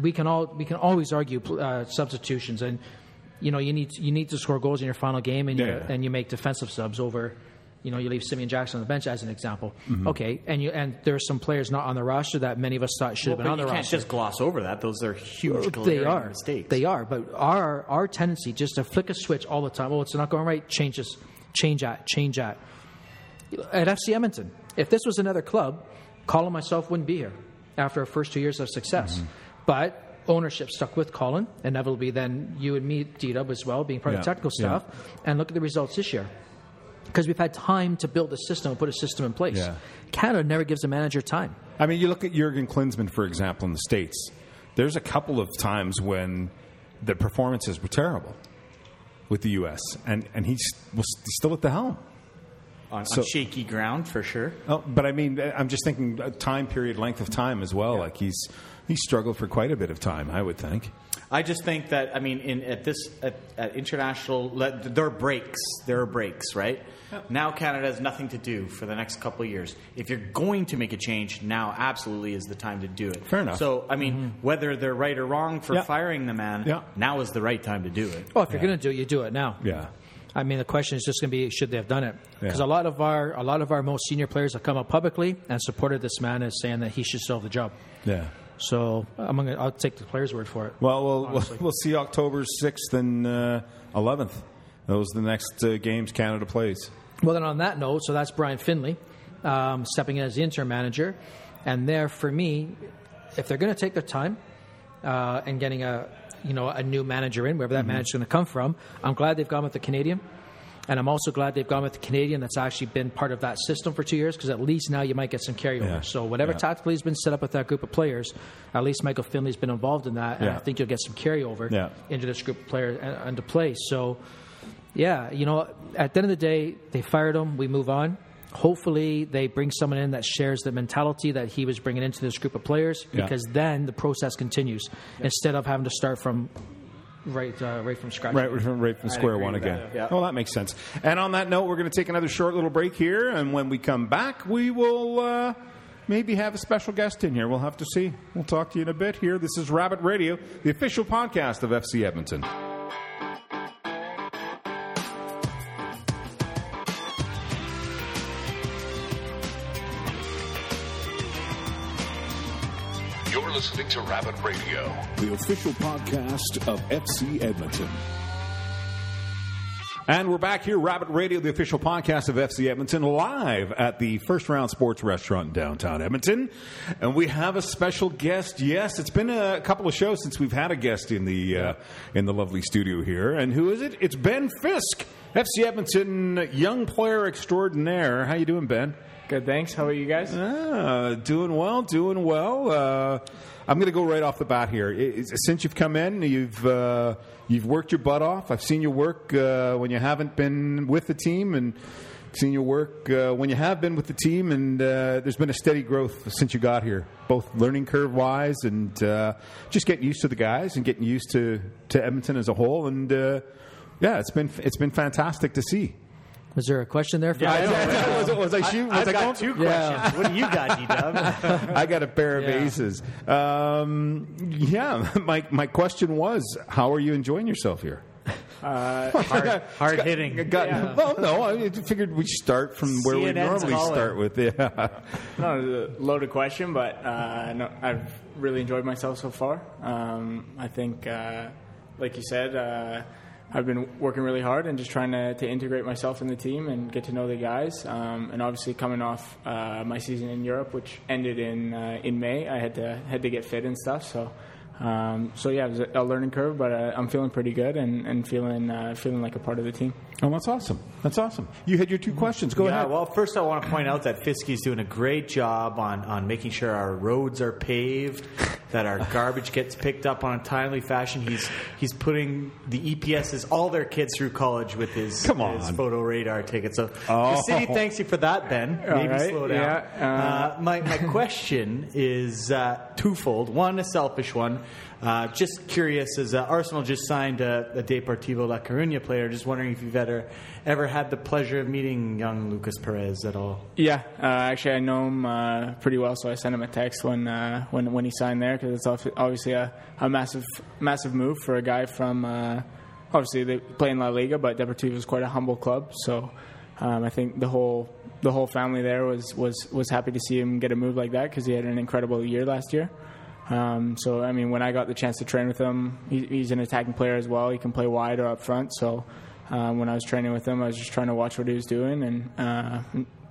we can all we can always argue uh, substitutions, and you know you need you need to score goals in your final game, and you and you make defensive subs over. You know, you leave Simeon Jackson on the bench as an example. Mm-hmm. Okay, and you and there are some players not on the roster that many of us thought should have been but on the you can't roster. just gloss over that. Those are huge. They are mistakes. They are, but our our tendency just to flick a switch all the time. Oh, it's not going right. Change this. Change that. Change that. At FC Edmonton, if this was another club, Colin myself wouldn't be here after our first two years of success. Mm-hmm. But ownership stuck with Colin, inevitably then you and me, D-Dub as well, being part Yeah. of the technical Yeah. staff, and look at the results this year. Because we've had time to build a system and put a system in place. Yeah. Canada never gives a manager time. I mean, you look at Jurgen Klinsmann, for example, in the States. There's a couple of times when the performances were terrible with the U.S., and, and he's was still at the helm. on, So- on shaky ground for sure. Oh, but I mean, I'm just thinking uh, time period, length of time as well. Like he's he's struggled for quite a bit of time, I would think. I just think that I mean, in at this at, at international, le- there are breaks. There are breaks, right? Now Canada has nothing to do for the next couple of years. If you're going to make a change, now absolutely is the time to do it. Fair enough. So I mean, mm-hmm. whether they're right or wrong for Yeah. firing the man, Yeah. now is the right time to do it. Well, if you're going to do it, you do it now. Yeah. I mean, the question is just going to be should they have done it? Because Yeah. a lot of our a lot of our most senior players have come out publicly and supported this man as saying that he should still have the job. Yeah. So I'm gonna I'll take the players' word for it. Well, we'll, we'll, Honestly. we'll see October 6th and uh, 11th. Those are the next uh, games Canada plays. Well, then on that note, so that's Brian Findlay um, stepping in as the interim manager, and there for me, if they're going to take their time uh, and getting a you know a new manager in, wherever that manager's going to come from, I'm glad they've gone with the Canadian. And I'm also glad they've gone with the Canadian that's actually been part of that system for two years because at least now you might get some carryover. Yeah. So whatever Yeah. tactically has been set up with that group of players, at least Michael Findlay's been involved in that, and Yeah. I think you'll get some carryover Yeah. into this group of players and, and to play. So yeah, you know, at the end of the day, they fired him. We move on. Hopefully, they bring someone in that shares the mentality that he was bringing into this group of players, Yeah. because then the process continues instead of having to start from right, uh, right from scratch. Right, from, right from square one again. that, yeah. Well, that makes sense. And on that note, we're going to take another short little break here, and when we come back, we will uh, maybe have a special guest in here. We'll have to see. We'll talk to you in a bit here. This is Rabbit Radio, the official podcast of FC Edmonton. Listening to Rabbit Radio. the official podcast of FC Edmonton. And we're back here, Rabbit Radio, the official podcast of FC Edmonton, live at the First Round Sports Restaurant in downtown Edmonton. And we have a special guest. Yes, it's been a couple of shows since we've had a guest in the uh, in the lovely studio here. And who is it? It's Ben Fisk, FC Edmonton young player extraordinaire. How you doing, Ben? Good, thanks. How are you guys? Ah, doing well, doing well. Uh, I'm going to go right off the bat here. It- since you've come in, you've uh, you've worked your butt off. I've seen your work uh, when you haven't been with the team, and seen your work uh, when you have been with the team. And uh, there's been a steady growth since you got here, both learning curve wise and uh, just getting used to the guys and getting used to to Edmonton as a whole. And uh, yeah, it's been it's been fantastic to see. Was there a question there? For [LAUGHS] was, it- was I shooting? Was I've I got going two questions. What do you got, D Dub? [LAUGHS] I got a pair of Yeah. aces. Um, yeah, [LAUGHS] my my question was, how are you enjoying yourself here? hard, hard hitting. Got- Well, no, I figured we'd start from where we normally calling. start with. Yeah, No, it's a loaded question, but uh, no, I've really enjoyed myself so far. Um, I think, uh, like you said, uh, I've been working really hard and just trying to, to integrate myself in the team and get to know the guys. Um, and obviously, coming off uh, my season in Europe, which ended in uh, in May, I had to had to get fit and stuff. So. Um, so yeah, it was a, learning curve, but uh, I'm feeling pretty good and, and feeling uh, feeling like a part of the team. Oh, that's awesome. That's awesome. You had your two questions. Go yeah, ahead. well, first I want to point out that Fiskey's doing a great job on, on making sure our roads are paved, that our garbage gets picked up on a timely fashion. He's he's putting the EPSs all their kids through college with his, Come on. his photo radar ticket. So Oh. the city thanks you for that, Ben. Maybe right, slow down. yeah, uh, uh, my my question is uh, twofold. One, a selfish one. Uh, just curious, as uh, Arsenal just signed a, a Deportivo La Coruña player, just wondering if you've ever ever had the pleasure of meeting young Lucas Perez at all. Yeah, uh, actually, I know him uh, pretty well, so I sent him a text when uh, when when he signed there because it's obviously a, a massive massive move for a guy from uh, obviously they play in La Liga, but Deportivo is quite a humble club. So um, I think the whole the whole family there was was was happy to see him get a move like that because he had an incredible year last year. Um, so I mean, when I got the chance to train with him, he, he's an attacking player as well. He can play wide or up front. So um, when I was training with him, I was just trying to watch what he was doing and uh,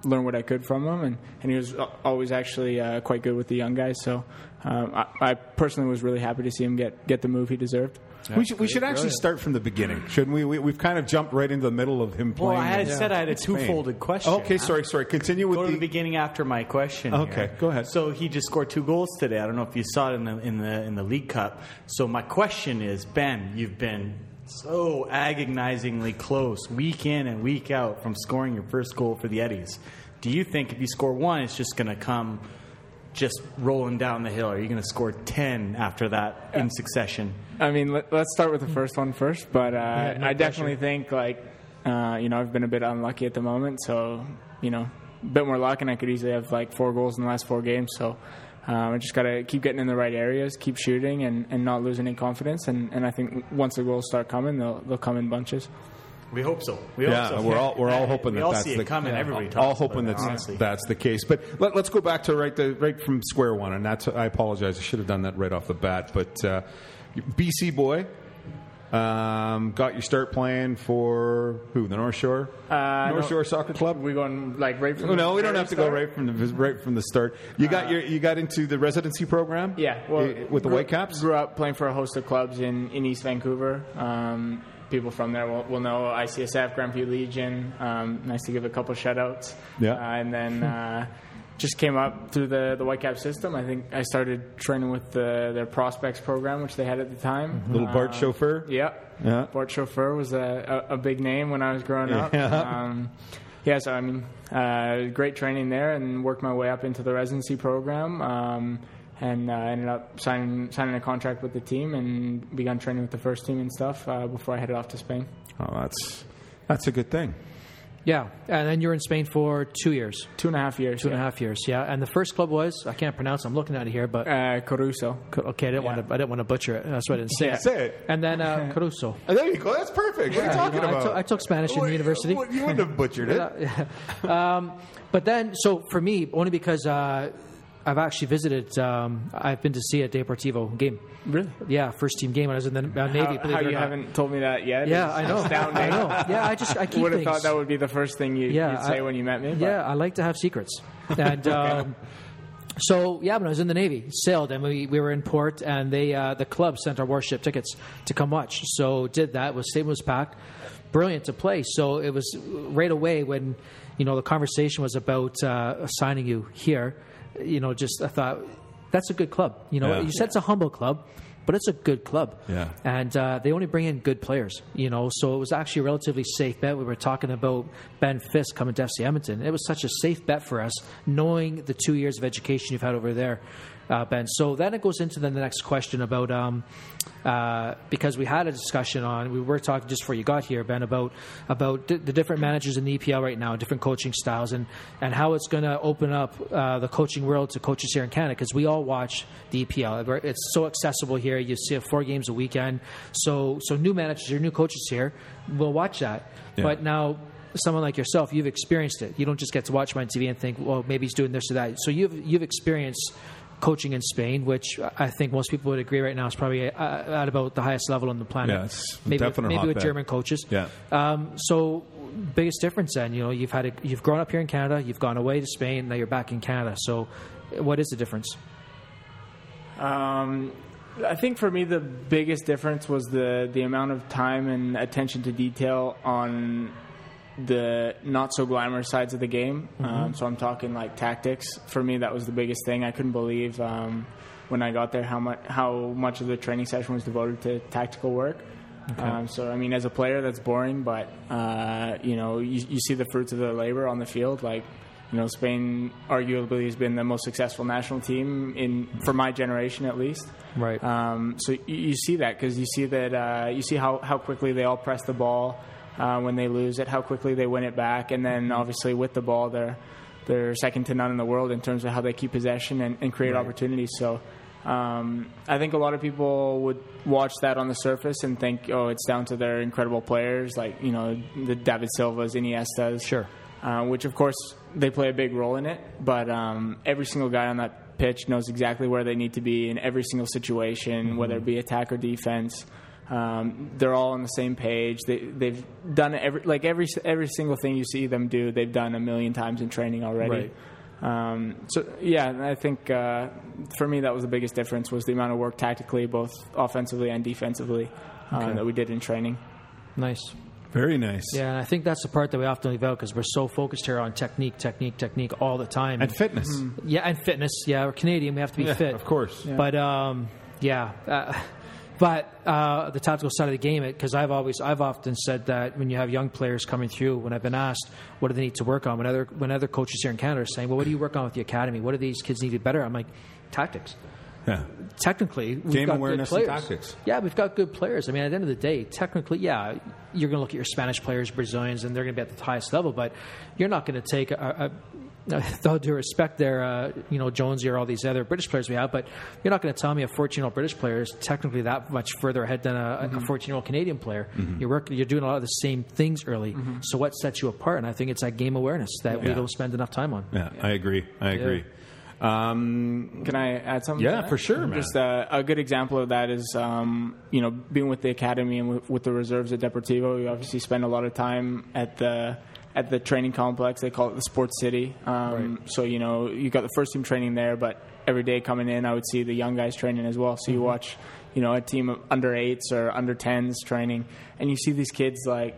learn what I could from him. And, and he was always actually uh, quite good with the young guys. So um, I, I personally was really happy to see him get get the move he deserved. We should, we should actually start from the beginning, shouldn't we? we? We've kind of jumped right into the middle of him playing. Well. I had in- said I had a uh, Spain. two-folded question. Okay, sorry, sorry. Continue with Go to the, the beginning after my question. Okay, here. go ahead. So he just scored two goals today. I don't know if you saw it in the in the in the League Cup. So my question is, Ben, you've been so agonizingly close week in and week out from scoring your first goal for the Eddies. Do you think if you score one, it's just going to come just rolling down the hill? Are you going to score ten after that in succession? I mean, let, let's start with the first one first. But uh, no I definitely think like uh, you know I've been a bit unlucky at the moment, so you know a bit more luck, and I could easily have like four goals in the last four games. So um, I just got to keep getting in the right areas, keep shooting, and, and not losing any confidence. And, and I think once the goals start coming, they'll they'll come in bunches. We hope so. We yeah, hope so. we're all we're all [LAUGHS] hoping we that all that's see the it coming. Everybody all hoping about that's honestly. that's the case. But let, us go back to right the right from square one, and that's I apologize. I should have done that right off the bat. But uh, BC boy um, got your start playing for who? The North Shore Uh, North no. Shore Soccer Club. We going like right from Oh, the no, we don't have to go right from the right from the start. You got your you got into the residency program. Yeah, well, with the grew- Whitecaps. Grew up playing for a host of clubs in, in East Vancouver. Um, people from there will, will know ICSF, Grandview Legion. Um, nice to give a couple shout outs. Yeah. Uh, and then [LAUGHS] uh, just came up through the, the Whitecap system. I think I started training with the, their prospects program, which they had at the time. Little Bart Uh, chauffeur. Yeah. Yeah. Bart Chauffeur was a, a, a big name when I was growing up. Yeah. [LAUGHS] Um, yeah, so I mean, uh, great training there, and worked my way up into the residency program, um, and uh, ended up signing signing a contract with the team and began training with the first team and stuff uh, before I headed off to Spain. Oh, that's that's a good thing. Yeah, and then you're in Spain for two years, Two and a half years. two and a half years. Yeah, and the first club was I can't pronounce. I'm looking at it here, but Uh, Coruxo. okay, I didn't want to. I didn't want to butcher it. That's why I didn't say Yeah. it. Say it. And then uh, [LAUGHS] Coruxo. Oh, there you go. That's perfect. What are you talking you know, I about? took- I took Spanish in university. well, You wouldn't have butchered it. [LAUGHS] um, but then, so for me, only because uh, I've actually visited. Um, I've been to see a Deportivo game. Really? Yeah, first team game when I was in the uh, Navy. How, how you not. haven't told me that yet? Yeah, I know. Astounding. I know. Yeah, I just I [LAUGHS] keep would have thought that would be the first thing you, yeah, you'd say I- when you met me. but- Yeah, I like to have secrets. [LAUGHS] And um, so, yeah, when I was in the Navy, sailed, and we, we were in port, and they uh, the club sent our warship tickets to come watch. So did that. Was stadium was packed, brilliant to play. So it was right away when you know the conversation was about uh, signing you here. You know, just I thought that's a good club. You know, Yeah. you said it's a humble club. But it's a good club, Yeah. and uh, they only bring in good players, you know. So it was actually a relatively safe bet. We were talking about Ben Fisk coming to FC Edmonton. It was such a safe bet for us, knowing the two years of education you've had over there, uh, Ben. So then it goes into the next question about um, uh, because we had a discussion on we were talking just before you got here, Ben, about about the, the different managers in the EPL right now, different coaching styles, and and how it's going to open up uh, the coaching world to coaches here in Canada because we all watch the EPL. It's so accessible here. You see it four games a weekend. So so new managers or new coaches here will watch that. Yeah. But now someone like yourself, you've experienced it. You don't just get to watch my TV and think, well, maybe he's doing this or that. So you've you've experienced coaching in Spain, which I think most people would agree right now is probably uh, at about the highest level on the planet. Yeah, it's maybe with, maybe with hotbed. German coaches. Yeah. Um, so biggest difference then, you know, you've had a, you've grown up here in Canada, you've gone away to Spain, now you're back in Canada. So what is the difference? Um, I think for me the biggest difference was the the amount of time and attention to detail on the not so glamorous sides of the game. Um, so I'm talking like tactics. For me, that was the biggest thing. I couldn't believe um, when I got there how much how much of the training session was devoted to tactical work. Um, so I mean, as a player, that's boring, but uh, you know, you, you see the fruits of their labor on the field. Like, you know, Spain arguably has been the most successful national team in for my generation at least. Right. Um, so you, you see that because you see that uh, you see how, how quickly they all press the ball uh, when they lose it, how quickly they win it back, and then obviously with the ball, they're they're second to none in the world in terms of how they keep possession and, and create opportunities. So. Um, I think a lot of people would watch that on the surface and think, oh, it's down to their incredible players, like you know the David Silvas, Iniestas, Sure. uh, which of course they play a big role in it. But um, every single guy on that pitch knows exactly where they need to be in every single situation, whether it be attack or defense. Um, they're all on the same page. They, they've done every like every every single thing you see them do. They've done a million times in training already. Right. Um, so yeah, I think uh, for me that was the biggest difference was the amount of work tactically, both offensively and defensively, uh, that we did in training. Nice. Very nice. Yeah, and I think that's the part that we often leave out because we're so focused here on technique, technique, technique all the time. And fitness. yeah, and fitness. Yeah, we're Canadian. We have to be Yeah, fit, of course. But um, yeah, uh, but uh, the tactical side of the game, because I've always, I've often said that when you have young players coming through, when I've been asked what do they need to work on, when other when other coaches here in Canada are saying, well, what do you work on with the academy? What do these kids need to be better? I'm like, tactics. Yeah. Technically, we've Game got awareness good and players. tactics. Yeah, we've got good players. I mean, at the end of the day, technically, yeah, you're going to look at your Spanish players, Brazilians, and they're going to be at the highest level. But you're not going to take a, a [LAUGHS] with all due respect, there, uh, you know, Jonesy or all these other British players we have, but you're not going to tell me a 14 year old British player is technically that much further ahead than a 14 year old Canadian player. You're working, you're doing a lot of the same things early. So what sets you apart? And I think it's that game awareness that we don't spend enough time on. Yeah, I agree. I agree. Um, Can I add something? Yeah, to that? for sure, man. Just uh, a good example of that is, um, you know, being with the academy and with, with the reserves at Deportivo. We obviously spend a lot of time at the at the training complex. They call it the Sports City. Um, So you know, you got the first team training there, but every day coming in, I would see the young guys training as well. So you watch, you know, a team of under eights or under tens training, and you see these kids like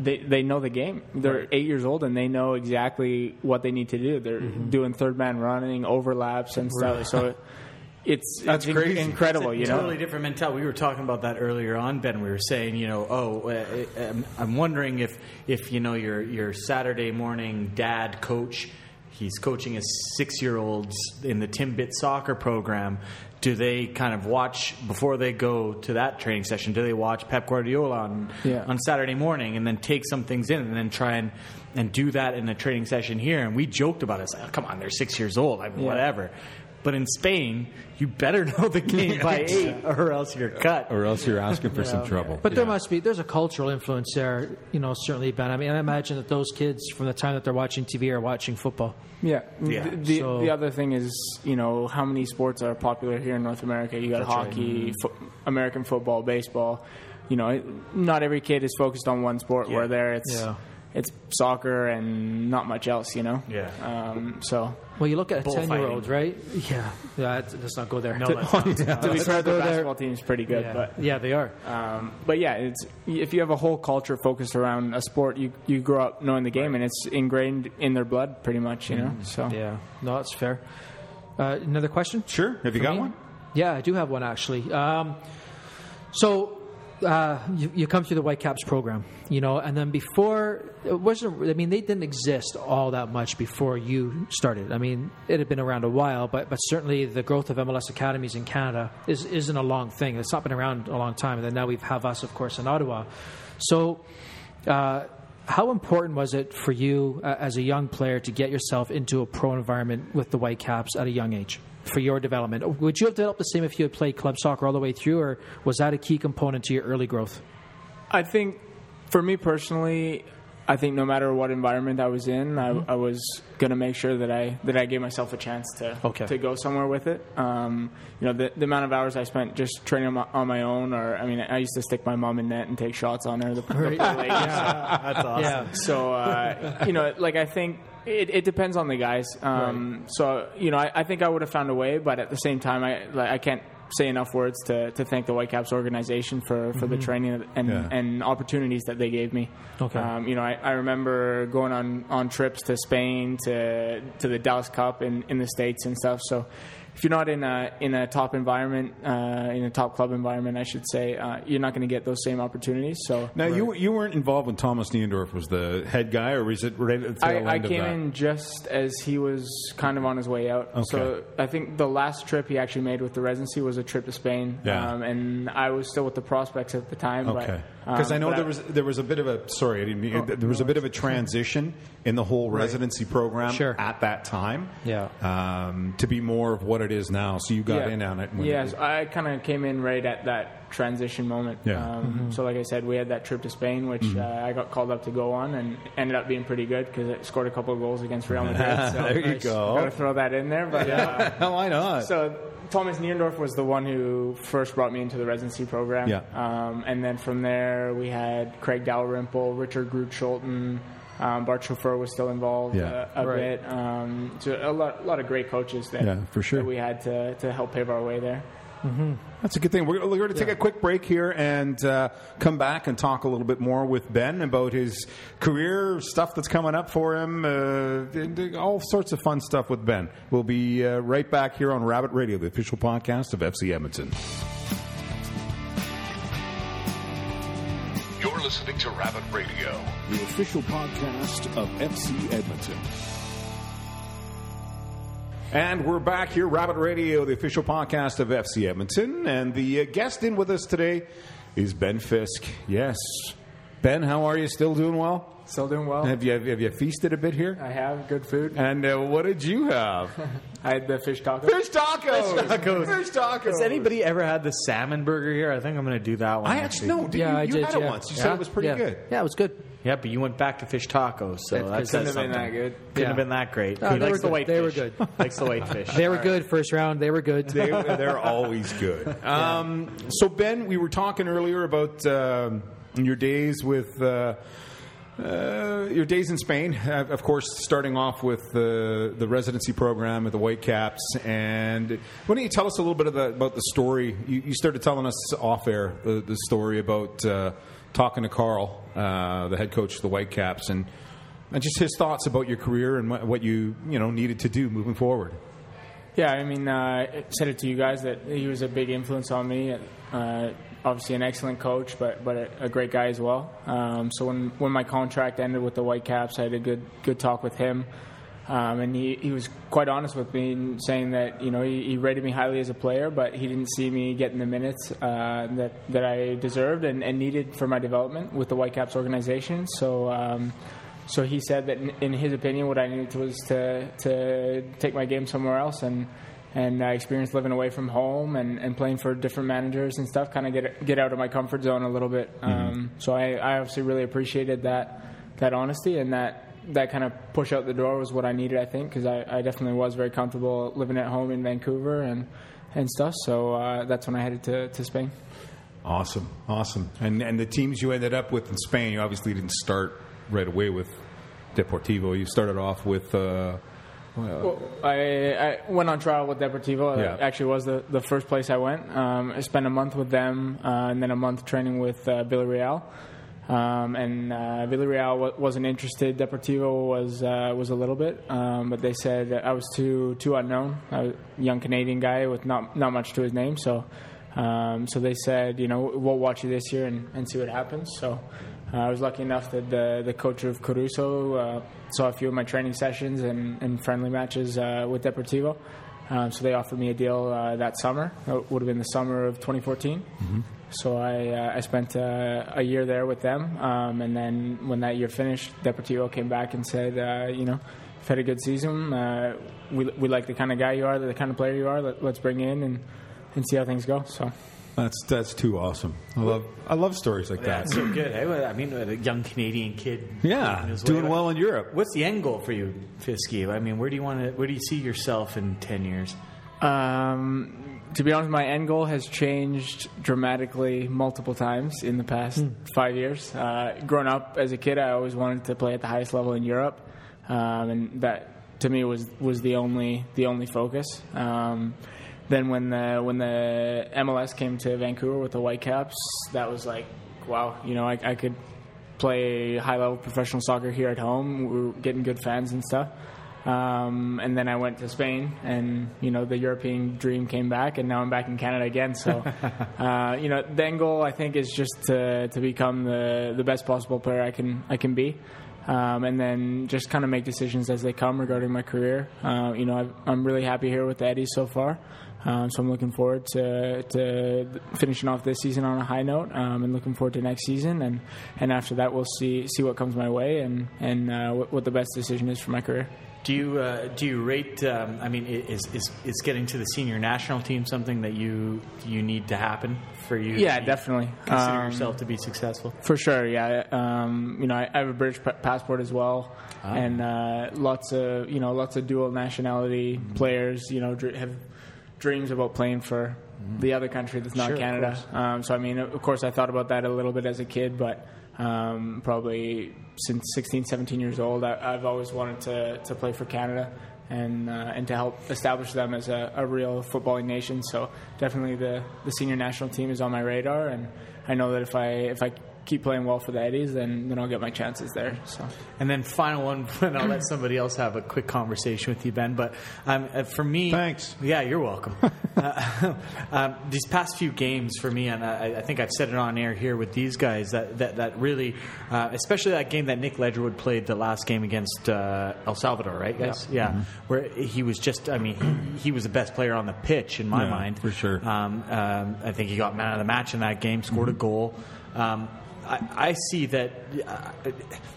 they they know the game. They're eight years old and they know exactly what they need to do. They're Mm-hmm. doing third man running, overlaps and stuff. So [LAUGHS] it's That's it's crazy. incredible. You know, totally different mentality. We were talking about that earlier on, Ben. We were saying, you know, oh, uh, uh, I'm wondering if, if you know, your your Saturday morning dad coach, he's coaching his six year olds in the Timbit soccer program. Do they kind of watch before they go to that training session? Do they watch Pep Guardiola on Yeah. on Saturday morning and then take some things in and then try and and do that in a training session here? And we joked about it. It's like, oh, come on, they're six years old. I mean, Yeah. whatever. But in Spain, you better [LAUGHS] know the game by eight, or else you're cut. or else you're asking for [LAUGHS] some trouble. But there must be there's a cultural influence there, you know, certainly Ben. I mean, I imagine that those kids from the time that they're watching TV are watching football. Yeah. Yeah. The, the, So- the other thing is, you know, how many sports are popular here in North America? You got That's right. hockey, mm-hmm. fo- American football, baseball. You know, not every kid is focused on one sport. Where there, it's Yeah. It's soccer and not much else. You know. Yeah. Um, so Well, you look at a ten year old, right? Yeah, yeah. Let's let's not go there. No, that's not. [LAUGHS] to be fair, the go there. basketball team's pretty good, yeah. but yeah, they are. Um, but yeah, it's if you have a whole culture focused around a sport, you you grow up knowing the game, and it's ingrained in their blood, pretty much. You know. So Yeah, no, that's fair. Uh, another question? sure. Have you got me? one? Yeah, I do have one actually. Um, so uh, you, you come through the Whitecaps program, you know, and then before it wasn't. I mean, they didn't exist all that much before you started. I mean, it had been around a while, but but certainly the growth of MLS academies in Canada is isn't a long thing. It's not been around a long time, and then now we have us, of course, in Ottawa. So. Uh, how important was it for you uh, as a young player to get yourself into a pro environment with the Whitecaps at a young age for your development? Would you have developed the same if you had played club soccer all the way through, or was that a key component to your early growth? I think for me personally, I think no matter what environment I was in, I, I was going to make sure that I that I gave myself a chance to Okay. to go somewhere with it. Um, you know, the, the amount of hours I spent just training on my, on my own, or I mean, I used to stick my mom in net and take shots on her. The, the poor lady. [LAUGHS] That's awesome. Yeah, So uh, you know, like I think it, it depends on the guys. Um, So you know, I, I think I would have found a way, but at the same time, I like, I can't say enough words to, to thank the Whitecaps organization for, for the training and, Yeah. and opportunities that they gave me. Okay. Um, you know, I, I remember going on, on trips to Spain, to to the Dallas Cup in, in the States and stuff. So if you're not in a in a top environment, uh, in a top club environment, I should say, uh, you're not going to get those same opportunities. So Now you you weren't involved when Thomas Niendorf was the head guy, or was it right at the tail I, I end of came that? in just as he was kind of on his way out. Okay. So I think the last trip he actually made with the residency was a trip to Spain. Yeah. Um, and I was still with the prospects at the time. Okay, but, because um, I know but there was there was a bit of a sorry, I didn't mean, there was a bit of a transition in the whole residency program Sure. at that time. Yeah. um, to be more of what it is now. So you got in on it. when Yes, I kind of came in right at that transition moment. Yeah. Um, So, like I said, we had that trip to Spain, which Mm-hmm. uh, I got called up to go on, and ended up being pretty good because I scored a couple of goals against Real Madrid. [LAUGHS] So There you go. Got to throw that in there, but. Uh, [LAUGHS] Why not? So Thomas Niendorf was the one who first brought me into the residency program. Yeah. Um, and then from there we had Craig Dalrymple, Richard Grootscholten, um, Bart Chauffeur was still involved Yeah. uh, a Right. bit. Um, so a lot, a lot of great coaches that, Yeah, for sure. that we had to, to help pave our way there. That's a good thing. We're, we're going to take a quick break here and uh, come back and talk a little bit more with Ben about his career, stuff that's coming up for him, uh, and all sorts of fun stuff with Ben. We'll be uh, right back here on Rabbit Radio, the official podcast of FC Edmonton. You're listening to Rabbit Radio. The official podcast of FC Edmonton. And we're back here, Rabbit Radio, the official podcast of FC Edmonton. And the uh, guest in with us today is Ben Fisk. Yes. Ben, how are you? Still doing well? Still doing well. Have you, have you feasted a bit here? I have good food. And uh, what did you have? [LAUGHS] I had the fish taco. Fish tacos. Fish tacos. Fish tacos. Has anybody ever had the salmon burger here? I think I'm going to do that one. I actually no. Did yeah, you, I you did. had yeah. it once. You yeah. said it was pretty yeah. good. Yeah, it was good. Yeah, but you went back to fish tacos, so that it says couldn't have been something. that good. Couldn't Yeah. have been that great. No, he they likes were the good. white They were fish. good. likes the white fish. [LAUGHS] They were good first round. They were good. They, they're always good. [LAUGHS] Um, so Ben, we were talking earlier about um, your days with. Uh, uh, your days in Spain, uh, of course, starting off with the the residency program at the Whitecaps, and why don't you tell us a little bit of the, about the story? You, you started telling us off air the, the story about uh, talking to Carl, uh, the head coach of the Whitecaps, and and just his thoughts about your career and what, you you know needed to do moving forward. Yeah, I mean, uh, I said it to you guys that he was a big influence on me. Uh, obviously, an excellent coach, but but a, a great guy as well. Um, so when when my contract ended with the Whitecaps, I had a good good talk with him, um, and he, he was quite honest with me, in saying that you know he, he rated me highly as a player, but he didn't see me getting the minutes uh, that that I deserved and, and needed for my development with the Whitecaps organization. So. Um, so he said that, in, in his opinion, what I needed was to to take my game somewhere else and and I experienced living away from home and, and playing for different managers and stuff. Kind of get get out of my comfort zone a little bit. Um, so I, I obviously really appreciated that that honesty and that that kind of push out the door was what I needed. I think because I, I definitely was very comfortable living at home in Vancouver and and stuff. So uh, that's when I headed to, to Spain. Awesome, awesome. And and the teams you ended up with in Spain, you obviously didn't start right away with Deportivo. You started off with. Uh, Well, I, I went on trial with Deportivo. Yeah. It actually was the, the first place I went. Um, I spent a month with them uh, and then a month training with uh, Villarreal. Um, and uh, Villarreal wa- wasn't interested. Deportivo was uh, was a little bit, um, but they said I was too too unknown. A young Canadian guy with not not much to his name. So um, so they said, you know, we'll watch you this year and, and see what happens. So uh, I was lucky enough that the the coach of Coruxo uh, saw a few of my training sessions and, and friendly matches uh, with Deportivo. Um, so they offered me a deal uh, that summer. It would have been the summer of 2014. So I uh, I spent uh, a year there with them, um, and then when that year finished, Deportivo came back and said, uh, you know, you've had a good season. Uh, we we like the kind of guy you are, the kind of player you are. Let, let's bring you in and and see how things go. So. that's that's too awesome. I love I love stories like that. That's so good. eh? I mean, a young Canadian kid. Yeah, making way doing well in Europe. What's the end goal for you, Fisky? I mean, where do you want to? Where do you see yourself in ten years? Um, to be honest, my end goal has changed dramatically multiple times in the past five years. Uh, growing up as a kid, I always wanted to play at the highest level in Europe, um, and that to me was was the only the only focus. Um, then when the when the MLS came to Vancouver with the Whitecaps, that was like, wow, you know, I, I could play high level professional soccer here at home. We were getting good fans and stuff. Um, and then I went to Spain, and you know the European dream came back, and now I'm back in Canada again. So, [LAUGHS] uh, you know, the end goal I think is just to to become the the best possible player I can I can be. Um, and then just kind of make decisions as they come regarding my career. Uh, you know, I've, I'm really happy here with the Eddies so far. Um, so I'm looking forward to, to finishing off this season on a high note, um, and looking forward to next season. And, and after that, we'll see see what comes my way and and uh, what, what the best decision is for my career. Do you uh, do you rate? Um, I mean, is, is is getting to the senior national team something that you you need to happen for you? Yeah, to definitely. Consider Um, yourself to be successful. For sure, yeah. Um, you know, I, I have a British pa- passport as well, and uh, lots of you know lots of dual nationality players. You know, dr- have dreams about playing for the other country that's not Sure, Canada. Um, so I mean, of course, I thought about that a little bit as a kid, but um, probably since 16, 17 years old, I, I've always wanted to, to play for Canada. And, uh, and to help establish them as a, a real footballing nation, so definitely the, the senior national team is on my radar, and I know that if I if I keep playing well for the Eddies, then then I'll get my chances there. So And then final one, [LAUGHS] and I'll let somebody else have a quick conversation with you, Ben. But um, uh, for me, Thanks. Yeah, you're welcome. [LAUGHS] uh, [LAUGHS] um, these past few games for me, and I, I think I've said it on air here with these guys that that, that really, uh, especially that game that Nick Ledgerwood played, the last game against uh, El Salvador, right, guys? Yeah, where he was just, I mean, he, he was the best player on the pitch in my Yeah, mind, for sure. Um, um, I think he got man of the match in that game, scored a goal. Um, I, I see that. Uh,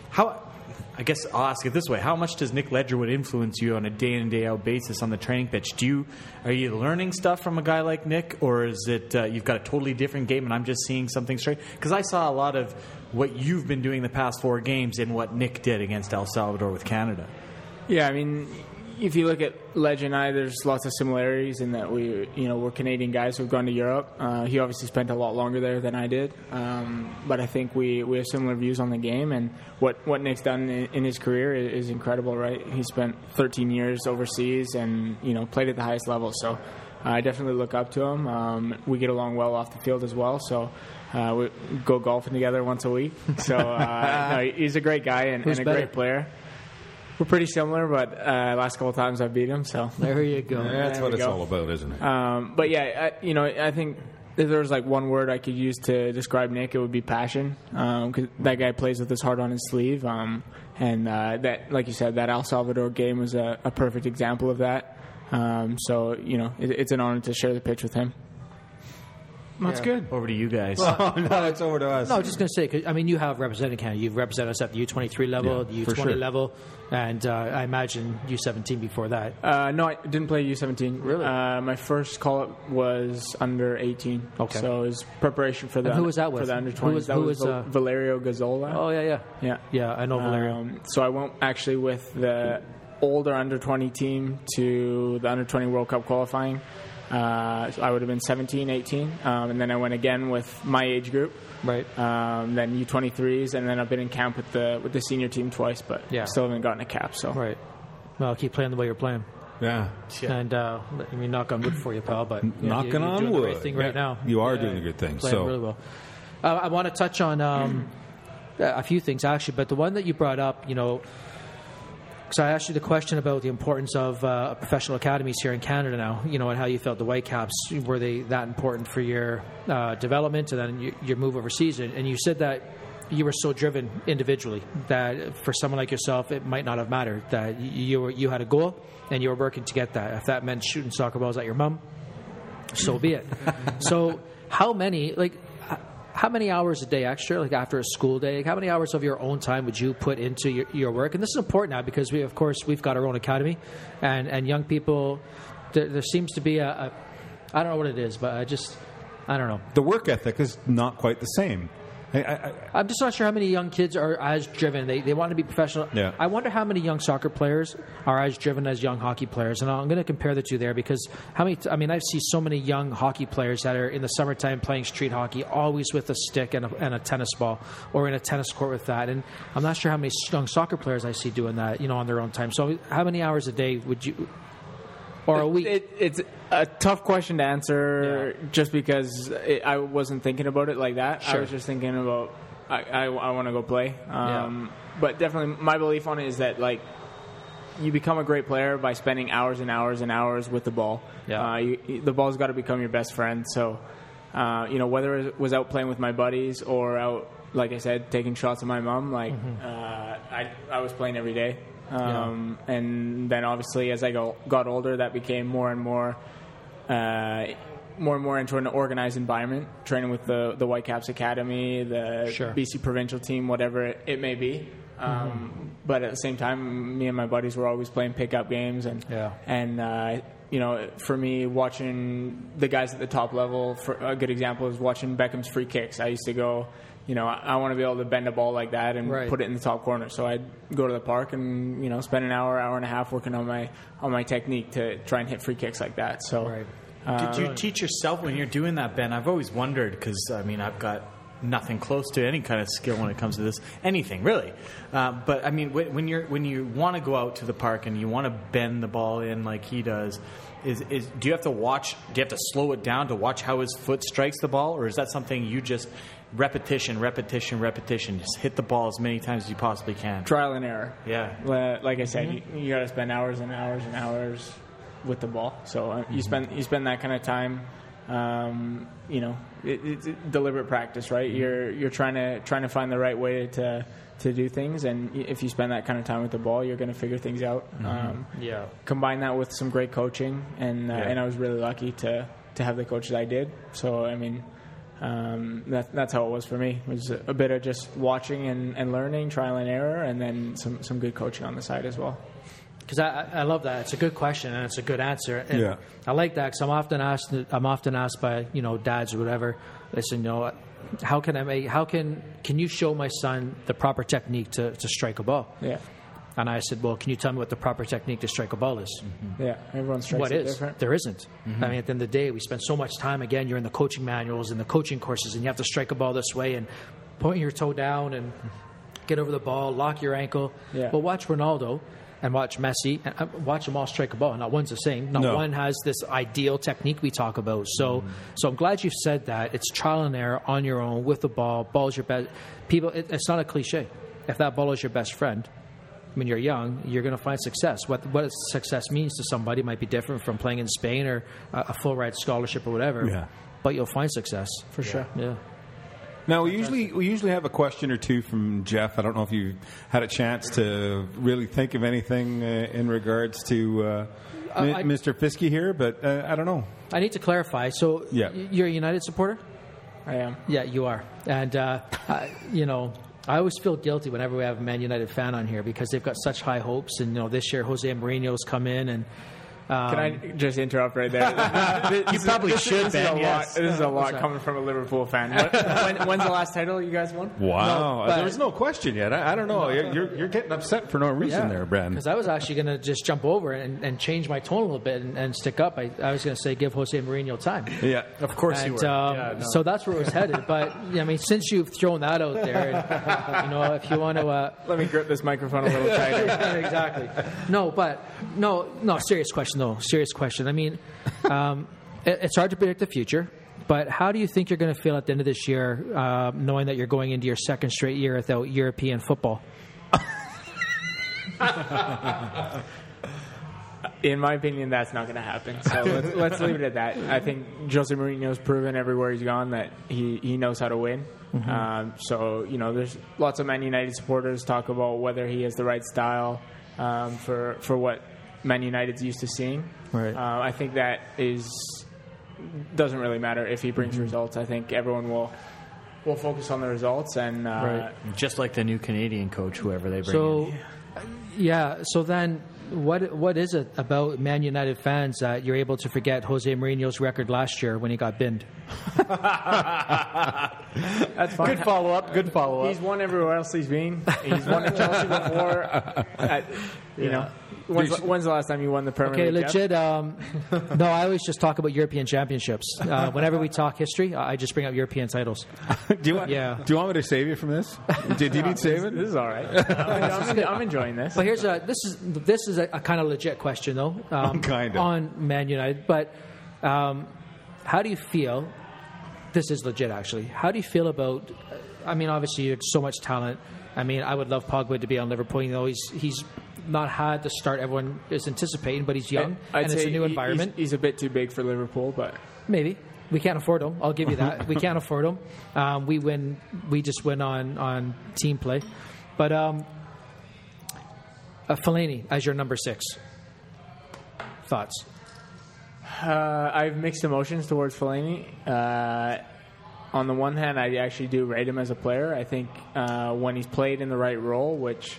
how I guess I'll ask it this way: How much does Nick Ledgerwood influence you on a day in and day out basis on the training pitch? Do you are you learning stuff from a guy like Nick, or is it uh, you've got a totally different game and I'm just seeing something straight? Because I saw a lot of what you've been doing the past four games in what Nick did against El Salvador with Canada. yeah, I mean, if you look at Ledge and I, there's lots of similarities in that we you know we're Canadian guys who've gone to Europe. Uh, he obviously spent a lot longer there than I did, um, but I think we, we have similar views on the game and what what Nick's done in, in his career is, is incredible. Right, he spent 13 years overseas and you know played at the highest level. So. I definitely look up to him. Um, we get along well off the field as well, so uh, we go golfing together once a week. So uh, [LAUGHS] no, he's a great guy and, and a better? great player. We're pretty similar, but uh, last couple times I've beat him. So, There you go. That's There what it's go. all about, isn't it? um, but yeah, I, you know, I think if there was like one word I could use to describe Nick, it would be passion. Because that guy plays with his heart on his sleeve, um, and uh, that, like you said, that El Salvador game was a, a perfect example of that. Um, so, you know, it, it's an honor to share the pitch with him. That's good. Over to you guys. [LAUGHS] Oh no, it's over to us. No, I was just going to say, 'cause, I mean, you have represented Canada. You've represented us at the U23 level, Yeah, the for U20 sure. level, and uh, I imagine U17 before that. Uh, no, I didn't play U17. Really? Uh, my first call up was under 18. Okay. So it was preparation for the And who was that for with? the under Who was- that who was, was, Val- uh, Valerio Gazzola. Oh, yeah, yeah. Yeah. Yeah, I know Valerio. Um, so I went actually with the older under 20 team to the under 20 World Cup qualifying. Uh, so I would have been 17, 18. Um, and then I went again with my age group. right. Um, then U23s, and then I've been in camp with the with the senior team twice, but Yeah. still haven't gotten a cap. So Right. Well, keep playing the way you're playing. yeah. And uh, I mean, knock on wood for you, pal. But you know, Knocking you, you're on doing the wood. right thing right now. You are Yeah, doing a good thing. Playing So really well. Uh, I want to touch on um, [CLEARS THROAT] a few things actually, but the one that you brought up, you know, because I asked you the question about the importance of uh, professional academies here in Canada now, you know, and how you felt the Whitecaps were they that important for your uh, development and then your, your move overseas, and, you said that you were so driven individually that for someone like yourself, it might not have mattered that you you, were, you had a goal and you were working to get that. If that meant shooting soccer balls at your mom, so be it. [LAUGHS] so how many like how many hours a day extra like after a school day like, how many hours of your own time would you put into your, your work and this is important now because we of course we've got our own academy and and young people there, there seems to be a, a i don't know what it is but i just i don't know the work ethic is not quite the same. I, i'm just not sure how many young kids are as driven. They, they want to be professional. Yeah. i wonder how many young soccer players are as driven as young hockey players. And i'm going to compare the two there because how many i mean i see so many young hockey players that are in the summertime playing street hockey always with a stick and a, and a tennis ball or in a tennis court with that. And i'm not sure how many young soccer players i see doing that you know on their own time. So how many hours a day would you or a week? It, it's a tough question to answer just because it, I wasn't thinking about it like that. I was just thinking about I, I, I want to go play. Um, But definitely, my belief on it is that like you become a great player by spending hours and hours and hours with the ball. Yeah. Uh, you, you- the ball's got to become your best friend. So, uh, you know, whether it was out playing with my buddies or out, like I said, taking shots at my mom, like Mm-hmm. uh, I, I was playing every day. Um, And then obviously, as I go, got older, that became more and more. Uh, more and more into an organized environment, training with the the Whitecaps Academy, the Sure. BC provincial team, whatever it, it may be. Um, But at the same time, me and my buddies were always playing pickup games, and Yeah. and uh, you know, for me, watching the guys at the top level, for a good example is watching Beckham's free kicks. I used to go, you know, I, I want to be able to bend a ball like that and Right. put it in the top corner. So I'd go to the park and you know spend an hour, hour and a half working on my on my technique to try and hit free kicks like that. So. Right. Did you teach yourself when you're doing that, Ben? I've always wondered because I mean I've got nothing close to any kind of skill when it comes to this, anything really. Uh, but I mean when when you're when you want to go out to the park and you want to bend the ball in like he does, is, is do you have to watch? Do you have to slow it down to watch how his foot strikes the ball, or is that something you just repetition, repetition, repetition, just hit the ball as many times as you possibly can? trial and error. Yeah. Like I said, you, you got to spend hours and hours and hours with the ball. So uh, you spend you spend that kind of time. Um, you know, it, it's deliberate practice, right? You're you're trying to trying to find the right way to to do things, and if you spend that kind of time with the ball, you're going to figure things out. Um, Yeah. combine that with some great coaching, and uh, Yeah. and I was really lucky to to have the coach that I did. So I mean, um, that, that's how it was for me. It was a bit of just watching and, and learning, trial and error, and then some some good coaching on the side as well. Because I, I I love that. It's a good question and it's a good answer. And Yeah. I like that because I'm often asked. I'm often asked by you know dads or whatever. Listen, you know, how can I make? How can can you show my son the proper technique to, to strike a ball? Yeah, And I said, well, can you tell me what the proper technique to strike a ball is? Mm-hmm. yeah. Everyone strikes What it is? different. There isn't. Mm-hmm. I mean, at the end of the day, we spend so much time. Again, you're in the coaching manuals and the coaching courses, and you have to strike a ball this way and point your toe down and get over the ball, lock your ankle. Yeah. But watch Ronaldo and watch Messi and uh, watch them all strike a ball. Not one's the same. Not No. one has this ideal technique we talk about. So, mm-hmm. so I'm glad you've said that. It's trial and error on your own with the ball. Ball's your best. People, it, it's not a cliche. If that ball is your best friend, when you're young, you're going to find success. What what success means to somebody might be different from playing in Spain or a, a full ride scholarship or whatever. Yeah. But you'll find success For sure. Yeah. Now we usually we usually have a question or two from Jeff. I don't know if you had a chance to really think of anything uh, in regards to uh, Mi- I- Mr. Fisk here, but uh, I don't know. I need to clarify. So Yeah. you're a United supporter? I am. Yeah, you are. And uh, I, you know, I always feel guilty whenever we have a Man United fan on here because they've got such high hopes. And you know, this year Jose Mourinho's come in and. Um, Can I just interrupt right there? [LAUGHS] you probably should, This Ben, is a yes. lot. This is a lot coming from a Liverpool fan. [LAUGHS] When, when, when's the last title you guys won? Wow, but- there was no question yet. I, I don't know. You're, you're you're getting upset for no reason there, Brad. Because I was actually going to just jump over and, and change my tone a little bit and, and stick up. I, I was going to say give Jose Mourinho time. Yeah, Of course you were. um, Yeah, no. So that's where it was headed. But I mean, since you've thrown that out there, and, you know, if you want to, uh, Let me grip this microphone a little [LAUGHS] tighter. exactly. No, but no, no. Serious question, though. Serious question. I mean, um, it, it's hard to predict the future. But how do you think you're going to feel at the end of this year, uh, knowing that you're going into your second straight year without European football? In my opinion, that's not going to happen. So let's, let's leave it at that. I think Jose Mourinho's proven everywhere he's gone that he, he knows how to win. Um, so you know, there's lots of Man United supporters talk about whether he has the right style um, for for what Man United's used to seeing. Right. Uh, I think that is doesn't really matter if he brings results. I think everyone will will focus on the results and uh, Right. Just like the new Canadian coach, whoever they bring So, in. yeah. So then, what what is it about Man United fans that you're able to forget Jose Mourinho's record last year when he got binned? [LAUGHS] That's fine. Good follow up. Good follow up. He's won everywhere else he's been. He's won at Chelsea before. Uh, [LAUGHS] You Yeah. know, when's, when's the last time you won the Premier Okay, League? Jeff? legit. Um, [LAUGHS] no, I always just talk about European championships. Uh, whenever we talk history, I I just bring up European titles. [LAUGHS] do you want? Yeah. Do you want me to save you from this? Did you [LAUGHS] need saving? This is all right. I'm, I'm, I'm enjoying this. But here's a this is this is a, a kind of legit question though. Um, Kinda. on Man United. But um, how do you feel? This is legit, actually. How do you feel about? I mean, obviously, you have so much talent. I mean, I would love Pogba to be on Liverpool. You know, he's he's not had the start everyone is anticipating, but he's young I'd and it's a new he- environment. He's, he's a bit too big for Liverpool, but Maybe we can't afford him. I'll give you that. we [LAUGHS] can't afford him. Um, we win. We just win on on team play. But um, uh, Fellaini as your number six. Thoughts? Uh, I have mixed emotions towards Fellaini. Uh, on the one hand, I actually do rate him as a player. I think uh, when he's played in the right role, which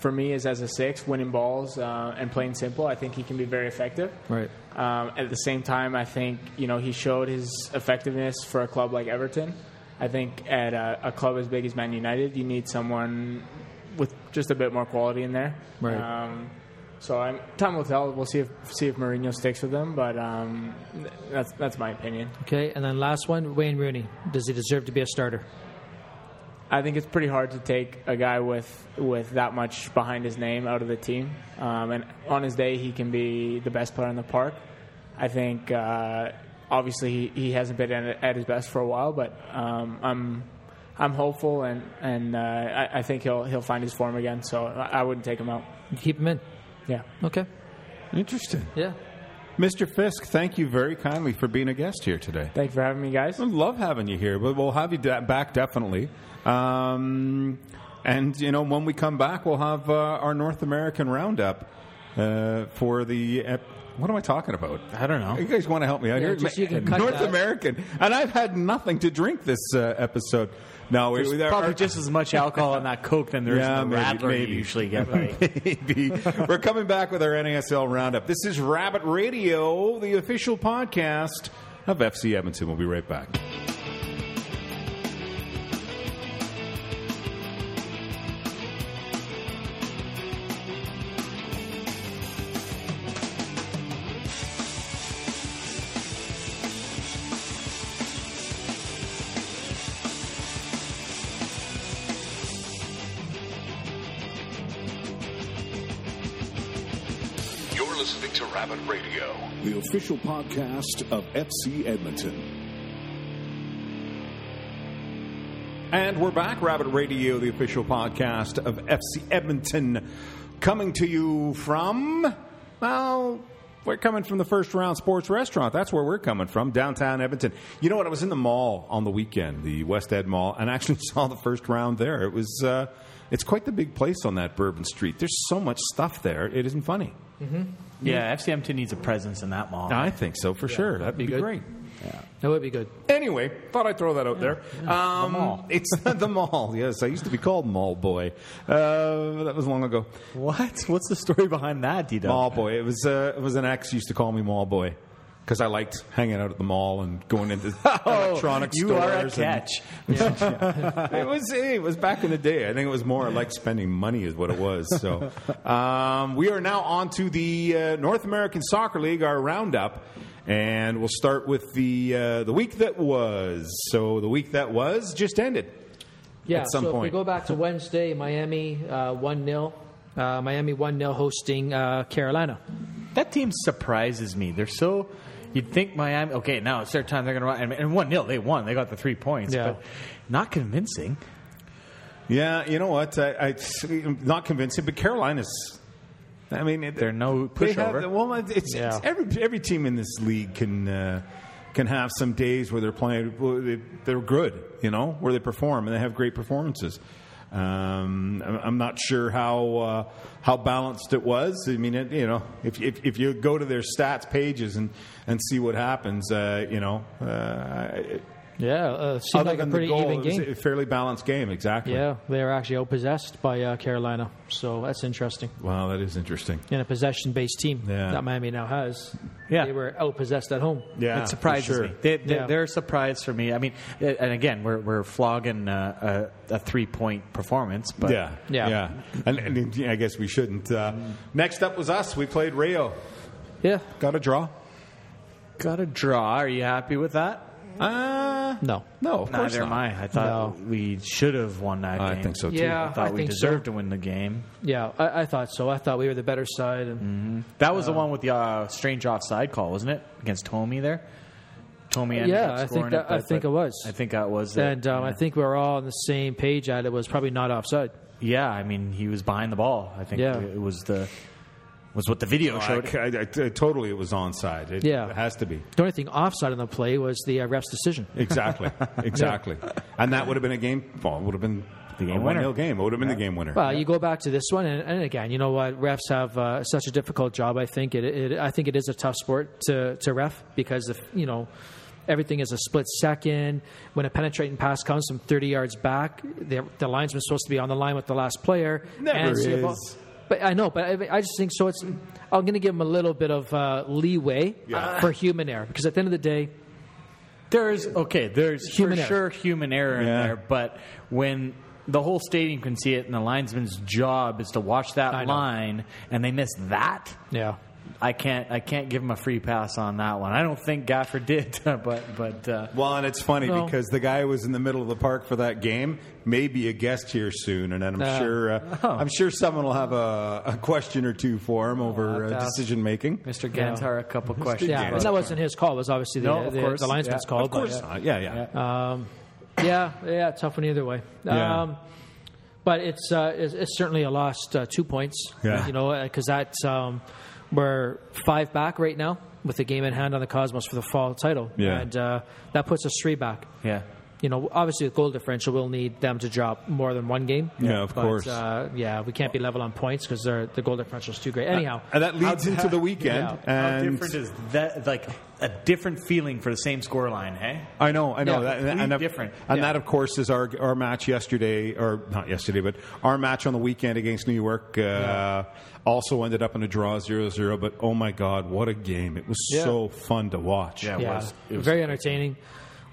for me is as a six, winning balls uh, and playing simple, I think he can be very effective. Right. Um, at the same time, I think you know he showed his effectiveness for a club like Everton. I think at a, a club as big as Man United, you need someone with just a bit more quality in there. Right. Um, so I'm, time will tell. We'll see if see if Mourinho sticks with them, but um, that's that's my opinion. Okay, and then last one, Wayne Rooney. Does he deserve to be a starter? I think it's pretty hard to take a guy with with that much behind his name out of the team. Um, and on his day, he can be the best player in the park. I think uh, obviously he, he hasn't been at, at his best for a while, but um, I'm I'm hopeful and and uh, I, I think he'll he'll find his form again. So I, I wouldn't take him out. You keep him in. Yeah. Okay. Interesting. Yeah. Mr. Fisk, thank you very kindly for being a guest here today. Thank you for having me, guys. I love having you here, but we'll have you da- back definitely. Um, and you know, when we come back, we'll have uh, our North American roundup uh, for the. Ep- what am I talking about? I don't know. You guys want to help me out Yeah, here? just you can [LAUGHS] cut North. American, and I've had nothing to drink this uh, episode. No, we, There's we- probably our- just as much alcohol in that Coke than there is Yeah, in the maybe- Radler maybe. you usually get. [LAUGHS] Right? Maybe. We're coming back with our NASL roundup. This is Rabbit Radio, the official podcast of FC Edmonton. We'll be right back. Listening to Rabbit Radio. the official podcast of FC Edmonton. And we're back, Rabbit Radio, the official podcast of FC Edmonton, coming to you from, well, we're coming from the First Round Sports Restaurant. That's where we're coming from, downtown Edmonton. You know what? I was in the mall on the weekend, the West Ed Mall, and actually [LAUGHS] saw the first round there. It was, uh, it's quite the big place on that Bourbon Street. There's so much stuff there. It isn't funny. Yeah, FC Edmonton needs a presence in that mall. I think so for sure. That'd be, be good. great. That would be good. Anyway, thought I'd throw that out there. Um, mall. [LAUGHS] It's [LAUGHS] the mall. Yes, I used to be called Mall Boy. Uh, that was long ago. What? What's the story behind that, D Mall Boy. It was uh, it was an ex used to call me Mall Boy because I liked hanging out at the mall and going into [LAUGHS] electronic Oh, you stores. are a and- catch. [LAUGHS] it was it was back in the day. I think it was more like spending money is what it was. So [LAUGHS] um, we are now on to the uh, North American Soccer League, our roundup, and we'll start with the uh, the week that was. So the week that was just ended. Yeah. At some so if we go back to Wednesday, Miami one 0 uh, Miami one 0 hosting uh, Carolina. That team surprises me. They're so. You'd think Miami. Okay, now it's their time. They're going to run. And- And one 0 they won. They got the three points. Yeah. But not convincing. Yeah, you know what? I, I I'm not convincing, but Carolina's. I mean, it- They're no They have, pushover. well, it's, it's every every team in this league can uh, can have some days where they're playing. they- They're good, you know, where they perform and they have great performances. Um, I'm not sure how uh, how balanced it was. I mean, it, you know, if, if if you go to their stats pages and and see what happens, uh, you know, uh, Yeah, uh, seemed Other like a pretty goal, even it was game. a fairly balanced game. Exactly. Yeah, they were actually outpossessed by uh, Carolina, so that's interesting. Wow, that is interesting. In a possession-based team Yeah. that Miami now has, Yeah. they were outpossessed at home. Yeah, it surprises sure. me. They, they, Yeah. They're a surprise for me. I mean, and again, we're we're flogging uh, a, a three point performance, but Yeah, Yeah. yeah. And, and I guess we shouldn't. Uh, next up was us. We played Rayo. Yeah, Got a draw. got a draw. Are you happy with that? Uh, no, no, of course Neither am not. I. I thought No. we should have won that game. I game. think so too. Yeah. I thought I we think deserved so. to win the game. yeah, I, I thought so. I thought we were the better side, and That was the one with the uh, strange offside call, wasn't it? Against Tomi there. Tomi ended Yeah, up I think scoring that- it, I but- think but it was. I think that was it. and um, I think we were all on the same page at it was probably not offside. Yeah, I mean he was behind the ball. I think Yeah. it was the was what the video I, showed. I- I- totally, it was onside. It, Yeah. it has to be. The only thing offside on the play was the uh, ref's decision. Exactly, [LAUGHS] exactly. And that would have been a game. Well, would have been The game winner. 1-0 game. It would have been the game winner. Well, you go back to this one, and, and again, you know what? Refs have uh, such a difficult job. I think it, it. I think it is a tough sport to to ref because if you know everything is a split second. When a penetrating pass comes from 30 yards back, the, the linesman's supposed to be on the line with the last player. Never is. Ball- But I know, but I, I just think so. It's I'm going to give him a little bit of uh, leeway Yeah. for human error because at the end of the day, There's okay. There's Human for error. sure human error in there, but when the whole stadium can see it, and the linesman's job is to watch that I know. line, and they miss that, yeah, I can't. I can't give him a free pass on that one. I don't think Gaffer did, [LAUGHS] but but uh, Well, and it's funny No. because the guy who was in the middle of the park for that game may be a guest here soon, and I'm Uh, sure uh, [LAUGHS] I'm sure someone will have a, a question or two for him over uh, decision making. Mr. Gantar a couple [LAUGHS] questions. yeah. Yeah. And that wasn't his call. It was obviously the, No, of the, course. the linesman's Yeah. call. Of course, but, not. yeah, yeah. Um, yeah, yeah, tough one either way. Yeah. Um, but it's, uh, it's it's certainly a lost uh, two points. Yeah. you know, because that um, we're five back right now with the game in hand on the Cosmos for the fall title. Yeah. and uh, that puts us three back. Yeah. You know, obviously the goal differential will need them to drop more than one game. Yeah, of but, course. Uh, yeah, we can't be level on points because the goal differential is too great. Anyhow, and that leads into the weekend. Yeah. How And different is that? Like a different feeling for the same score line, hey? I know, I know, Yeah, that, and, and that- different. and Yeah. that, of course, is our our match yesterday, or not yesterday, but our match on the weekend against New York. Uh, Also ended up in a draw 0-0, but oh my God, what a game! It was Yeah. so fun to watch. Yeah. It yeah, was- it was- very entertaining.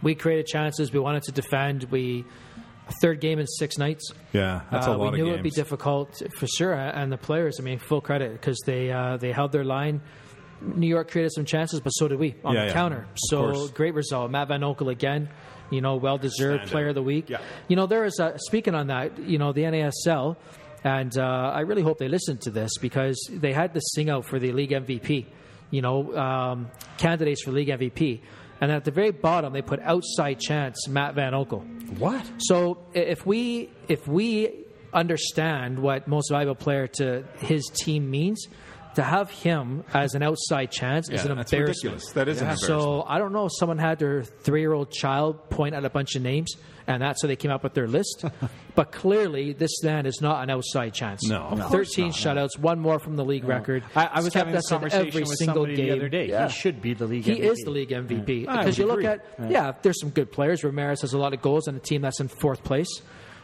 We created chances. We wanted to defend. We third game in six nights. Yeah, that's a Uh, lot we knew it'd be difficult for sure, and the players. I mean, full credit because they uh, they held their line. New York created some chances, but so did we on Yeah, the yeah. counter. So great result. Matt VanOekel again. You know, well deserved player of the week. Yeah. You know, there is a, speaking on that. You know, the NASL, and uh, I really hope they listen to this because they had this sing out for the league MVP. You know, um, candidates for league MVP, and at the very bottom they put outside chance Matt VanOekel. What? So if we if we understand what most valuable player to his team means, to have him as an outside chance is an that's embarrassment. ridiculous. That is an embarrassment. So I don't know if someone had their three year old child point at a bunch of names, and that's how they came up with their list. [LAUGHS] but clearly, this then is not an outside chance. No, of course thirteen shutouts, one more from the league record. I, I was He's kept having this conversation every with single somebody game the other day. Yeah. He should be the league. He MVP. is the league MVP I because would you look agree. at yeah. there's some good players. Ramirez has a lot of goals on a team that's in fourth place.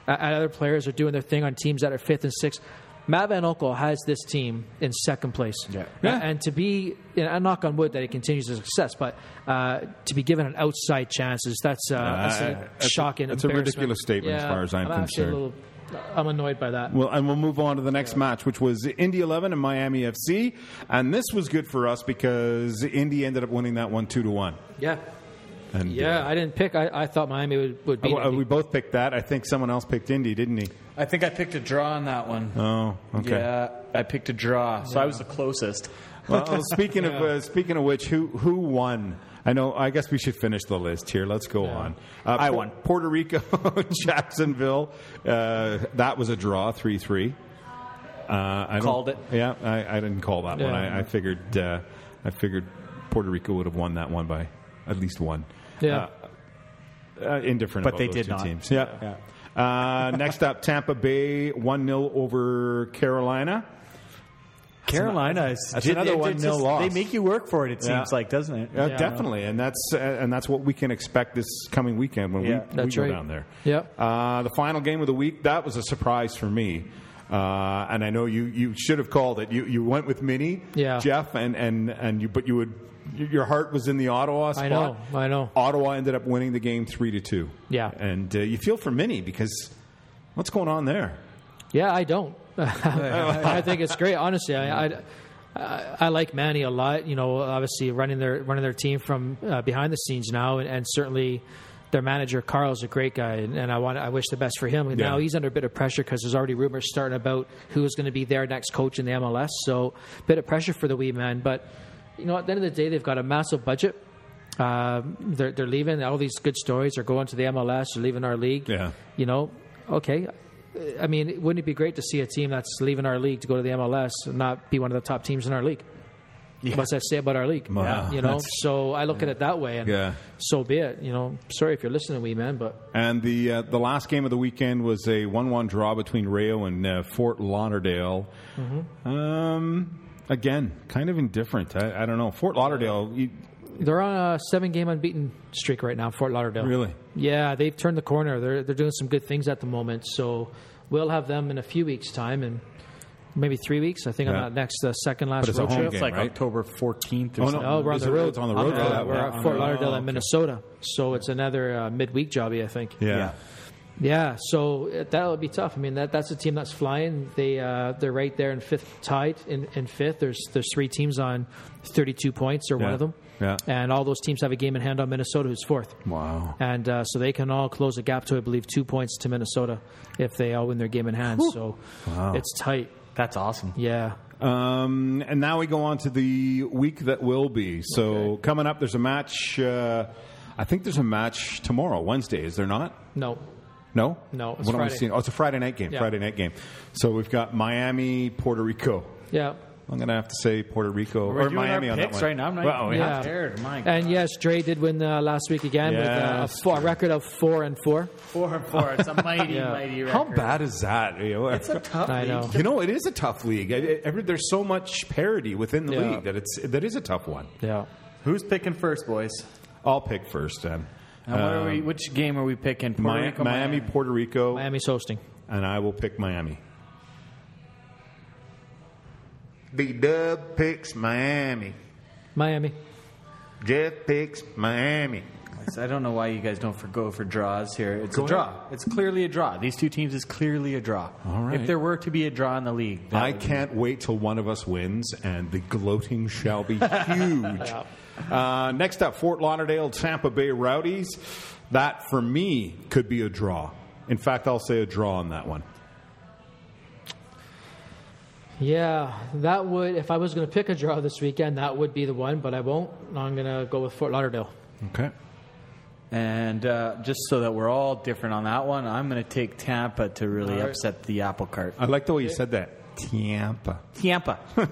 Uh, and other players are doing their thing on teams that are fifth and sixth. Matt VanOekel has this team in second place. Yeah. Yeah. And to be, you know, I knock on wood that it continues to success, but uh, to be given an outside chances, that's, uh, that's a that's a- shocking. that's a ridiculous statement as far as I'm actually a concerned. I'm annoyed by that. Well, and we'll move on to the next match, which was Indy 11 and Miami FC. And this was good for us because Indy ended up winning that one 2 to 1. yeah. And Yeah, uh, I didn't pick. I, I thought Miami would, would beat uh, we both picked that. I think someone else picked Indy, didn't he? I think I picked a draw on that one. Oh, okay. Yeah, I picked a draw, so I was the closest. [LAUGHS] Well, speaking of [LAUGHS] uh, speaking of which, who who won? I know. I guess we should finish the list here. Let's go on. Uh, I won. Puerto Rico, [LAUGHS] Jacksonville. Uh, that was a draw, three three. Uh, I Called it. Yeah, I, I didn't call that one. I, I figured uh, I figured Puerto Rico would have won that one by at least one. Yeah. Uh, uh, indifferent, But about they those did two not. Teams. Yeah. Uh, next up, Tampa Bay one 0 over Carolina. Carolina is that's they- another one nil loss. They make you work for it. It Yeah. seems like, doesn't it? Uh, Definitely, and that's uh, and that's what we can expect this coming weekend when Yeah. we, we go right. down there. Yep. Uh, the final game of the week that was a surprise for me, uh, and I know you you should have called it. You you went with Mini, Yeah. Jeff, and and and you but you would your heart was in the Ottawa spot. I know, I know. Ottawa ended up winning the game three to two. Yeah. and uh, you feel for Mini because what's going on there? Yeah, I don't. [LAUGHS] I think it's great. Honestly, I, I, I, like Manny a lot. You know, obviously running their running their team from uh, behind the scenes now, and, and certainly their manager Carl's a great guy, and, and I want I wish the best for him. And Yeah. Now he's under a bit of pressure because there's already rumors starting about who's going to be their next coach in the MLS. So a bit of pressure for the wee man, but you know, at the end of the day, they've got a massive budget. Um, they're, they're leaving. All these good stories are going to the MLS. They're leaving our league. Yeah. You know, okay. I mean, wouldn't it be great to see a team that's leaving our league to go to the MLS and not be one of the top teams in our league? What's that say about our league? Wow. You know, That's- so I look at it that way, and Yeah. so be it. You know, sorry if you're listening, wee man, but And the uh, the last game of the weekend was a one one draw between Rayo and uh, Fort Lauderdale. Mm-hmm. Um, again, kind of indifferent. I, I don't know. Fort Lauderdale. You, they're on a seven-game unbeaten streak right now. Fort Lauderdale. Really? Yeah, they've turned the corner. They're they're doing some good things at the moment. So we'll have them in a few weeks' time, and maybe three weeks. I think Yeah. on that next uh, second last But it's a road home trip. It's like right? October 14th Oh, no. something. Oh, we're on the road. it's on the road Uh, for We're at Fort Oh, Lauderdale okay. in Minnesota, so it's another uh, midweek jobby, I think. yeah. Yeah, so that'll be tough. I mean, that that's a team that's flying. They uh, they're right there in fifth, tied in, in fifth. There's there's three teams on 32 points, or one of them. Yeah. And all those teams have a game in hand on Minnesota, who's fourth. Wow. And uh, so they can all close the gap to, I believe, two points to Minnesota if they all win their game in hand. So wow. it's tight. That's awesome. Yeah. Um, and now we go on to the week that will be. So coming up, there's a match. Uh, I think there's a match tomorrow, Wednesday. Is there not? No. No, No, it's what am I seeing? Oh, it's a Friday night game. Yeah. Friday night game. So we've got Miami, Puerto Rico. Yeah. I'm going to have to say Puerto Rico We're or doing Miami our on that picks one. right now. I'm not Well, we even have to. scared. My And yes, Dre did win uh, last week again with uh, a, four, a record of four and four. four and four. It's a mighty, [LAUGHS] Yeah. mighty record. How bad is that? You know, It's a tough I league. know. You know, it is a tough league. I- I- every- there's so much parity within the Yeah. league that it's that is a tough one. Yeah. Who's picking first, boys? I'll pick first then. And what are we, um, which game are we picking? Puerto Mi- Rico, Miami, Puerto Rico, Miami's hosting. and I will pick Miami. B Dub picks Miami. Miami. Jeff picks Miami. I don't know why you guys don't for, go for draws here. It's Go a draw. ahead. It's clearly a draw. These two teams is clearly a draw. All right. If there were to be a draw in the league, I can't wait till one of us wins, and the gloating shall be [LAUGHS] huge. Uh, next up, Fort Lauderdale, Tampa Bay Rowdies. That, for me, could be a draw. In fact, I'll say a draw on that one. Yeah, that would, if I was going to pick a draw this weekend, that would be the one, but I won't. I'm going to go with Fort Lauderdale. Okay. And uh, just so that we're all different on that one, I'm going to take Tampa to really All right. upset the apple cart. I like the way you said that. Tampa. Tampa. I'm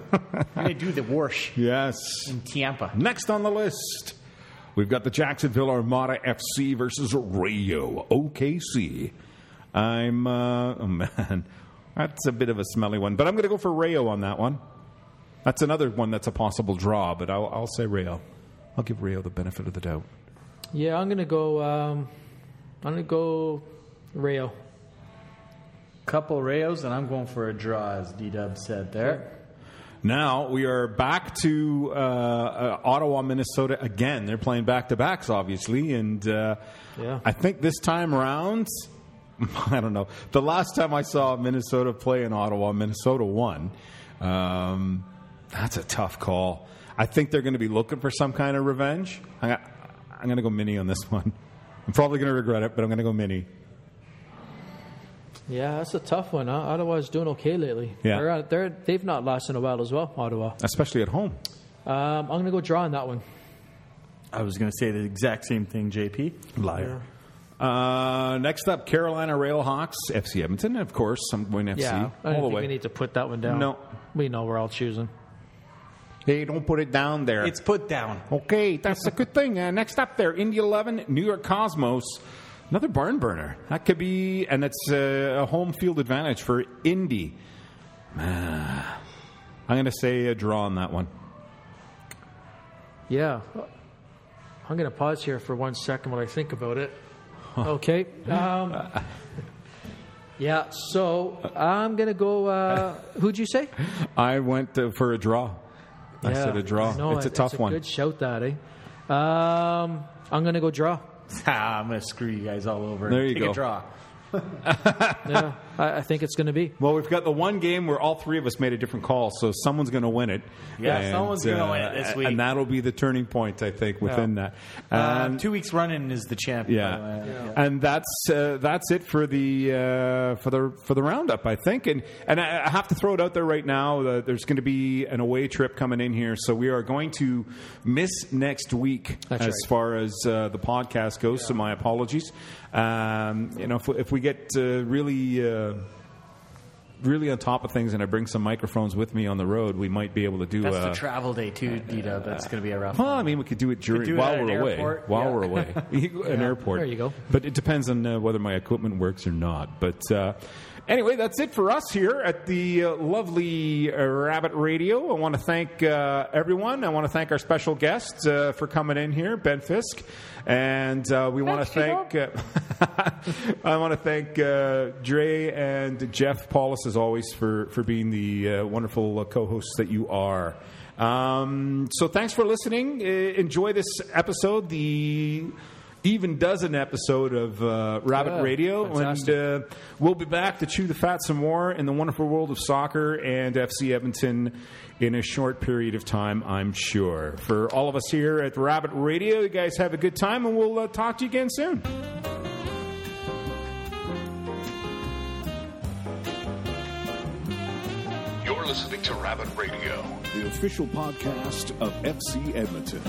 going to do the wash Yes. in Tampa. Next on the list, we've got the Jacksonville Armada FC versus Rayo OKC. I'm, uh, oh man, that's a bit of a smelly one, but I'm going to go for Rayo on that one. That's another one that's a possible draw, but I'll, I'll say Rayo. I'll give Rayo the benefit of the doubt. Yeah, I'm going to go, um, I'm going to go Rayo. Couple Rayos, and I'm going for a draw, as D Dub said there. Now we are back to uh, uh, Ottawa, Minnesota again. They're playing back to backs, obviously, and uh, Yeah. I think this time around, [LAUGHS] I don't know. The last time I saw Minnesota play in Ottawa, Minnesota won. Um, that's a tough call. I think they're going to be looking for some kind of revenge. I, I'm going to go mini on this [LAUGHS] one. I'm probably going to regret it, but I'm going to go mini. Yeah, that's a tough one. Huh? Ottawa's doing okay lately. Yeah. They're, they're, they've not lost in a while as well, Ottawa. Especially at home. Um, I'm going to go draw on that one. I was going to say the exact same thing, JP. Liar. Uh, next up, Carolina Railhawks, FC Edmonton, of course. I'm going FC Yeah, I all don't the think way. we need to put that one down. No. We know we're all choosing. Hey, don't put it down there. It's put down. okay. That's a good thing. Uh, next up, there, Indy 11, New York Cosmos. Another barn burner. That could be, and it's uh, a home field advantage for Indy. Ah, I'm going to say a draw on that one. Yeah. I'm going to pause here for one second while I think about it. Okay. Um, [LAUGHS] yeah, so I'm going to go. Uh, who'd you say? I went uh, for a draw. I said a draw. no, it's a tough one. Good shout, that, eh? Um, I'm going to go draw. [LAUGHS] Ah, I'm going to screw you guys all over. There you Take go. a draw. [LAUGHS] Yeah, I, I think it's going to be. Well, we've got the one game where all three of us made a different call, so someone's going to win it. Yeah, someone's gonna win it this week. and that'll be the turning point, I think, within that. Uh, Um, two weeks running is the champion. Yeah, and that's uh, that's it for the uh, for the for the roundup, I think. And and I I have to throw it out there right now. Uh, there's going to be an away trip coming in here, so we are going to miss next week That's as right. far as uh, the podcast goes. So my apologies. Um, you know, if, we- if we get uh, really. Uh, Really on top of things, and I bring some microphones with me on the road. We might be able to do. That's uh, the travel day too, Dita. That's going to be a rough. well, one. I mean, we could do it during do it while an we're away. airport, While yeah. we're away, [LAUGHS] [LAUGHS] an airport. There you go. But it depends on uh, whether my equipment works or not. But uh, anyway, that's it for us here at the uh, lovely uh, Rabbit Radio. I want to thank uh, everyone. I want to thank our special guest uh, for coming in here, Ben Fisk, and uh, we want to thank. Uh, [LAUGHS] I want to thank uh, Dre and Jeff Paulus as always for for being the uh, wonderful uh, co-hosts that you are. Um, so thanks for listening. Uh, enjoy this episode, the even does an episode of uh, Rabbit Yeah, Radio, fantastic. and uh, we'll be back to chew the fat some more in the wonderful world of soccer and FC Edmonton in a short period of time, I'm sure. For all of us here at Rabbit Radio, you guys have a good time, and we'll uh, talk to you again soon. You're listening to Rabbit Radio. the official podcast of FC Edmonton.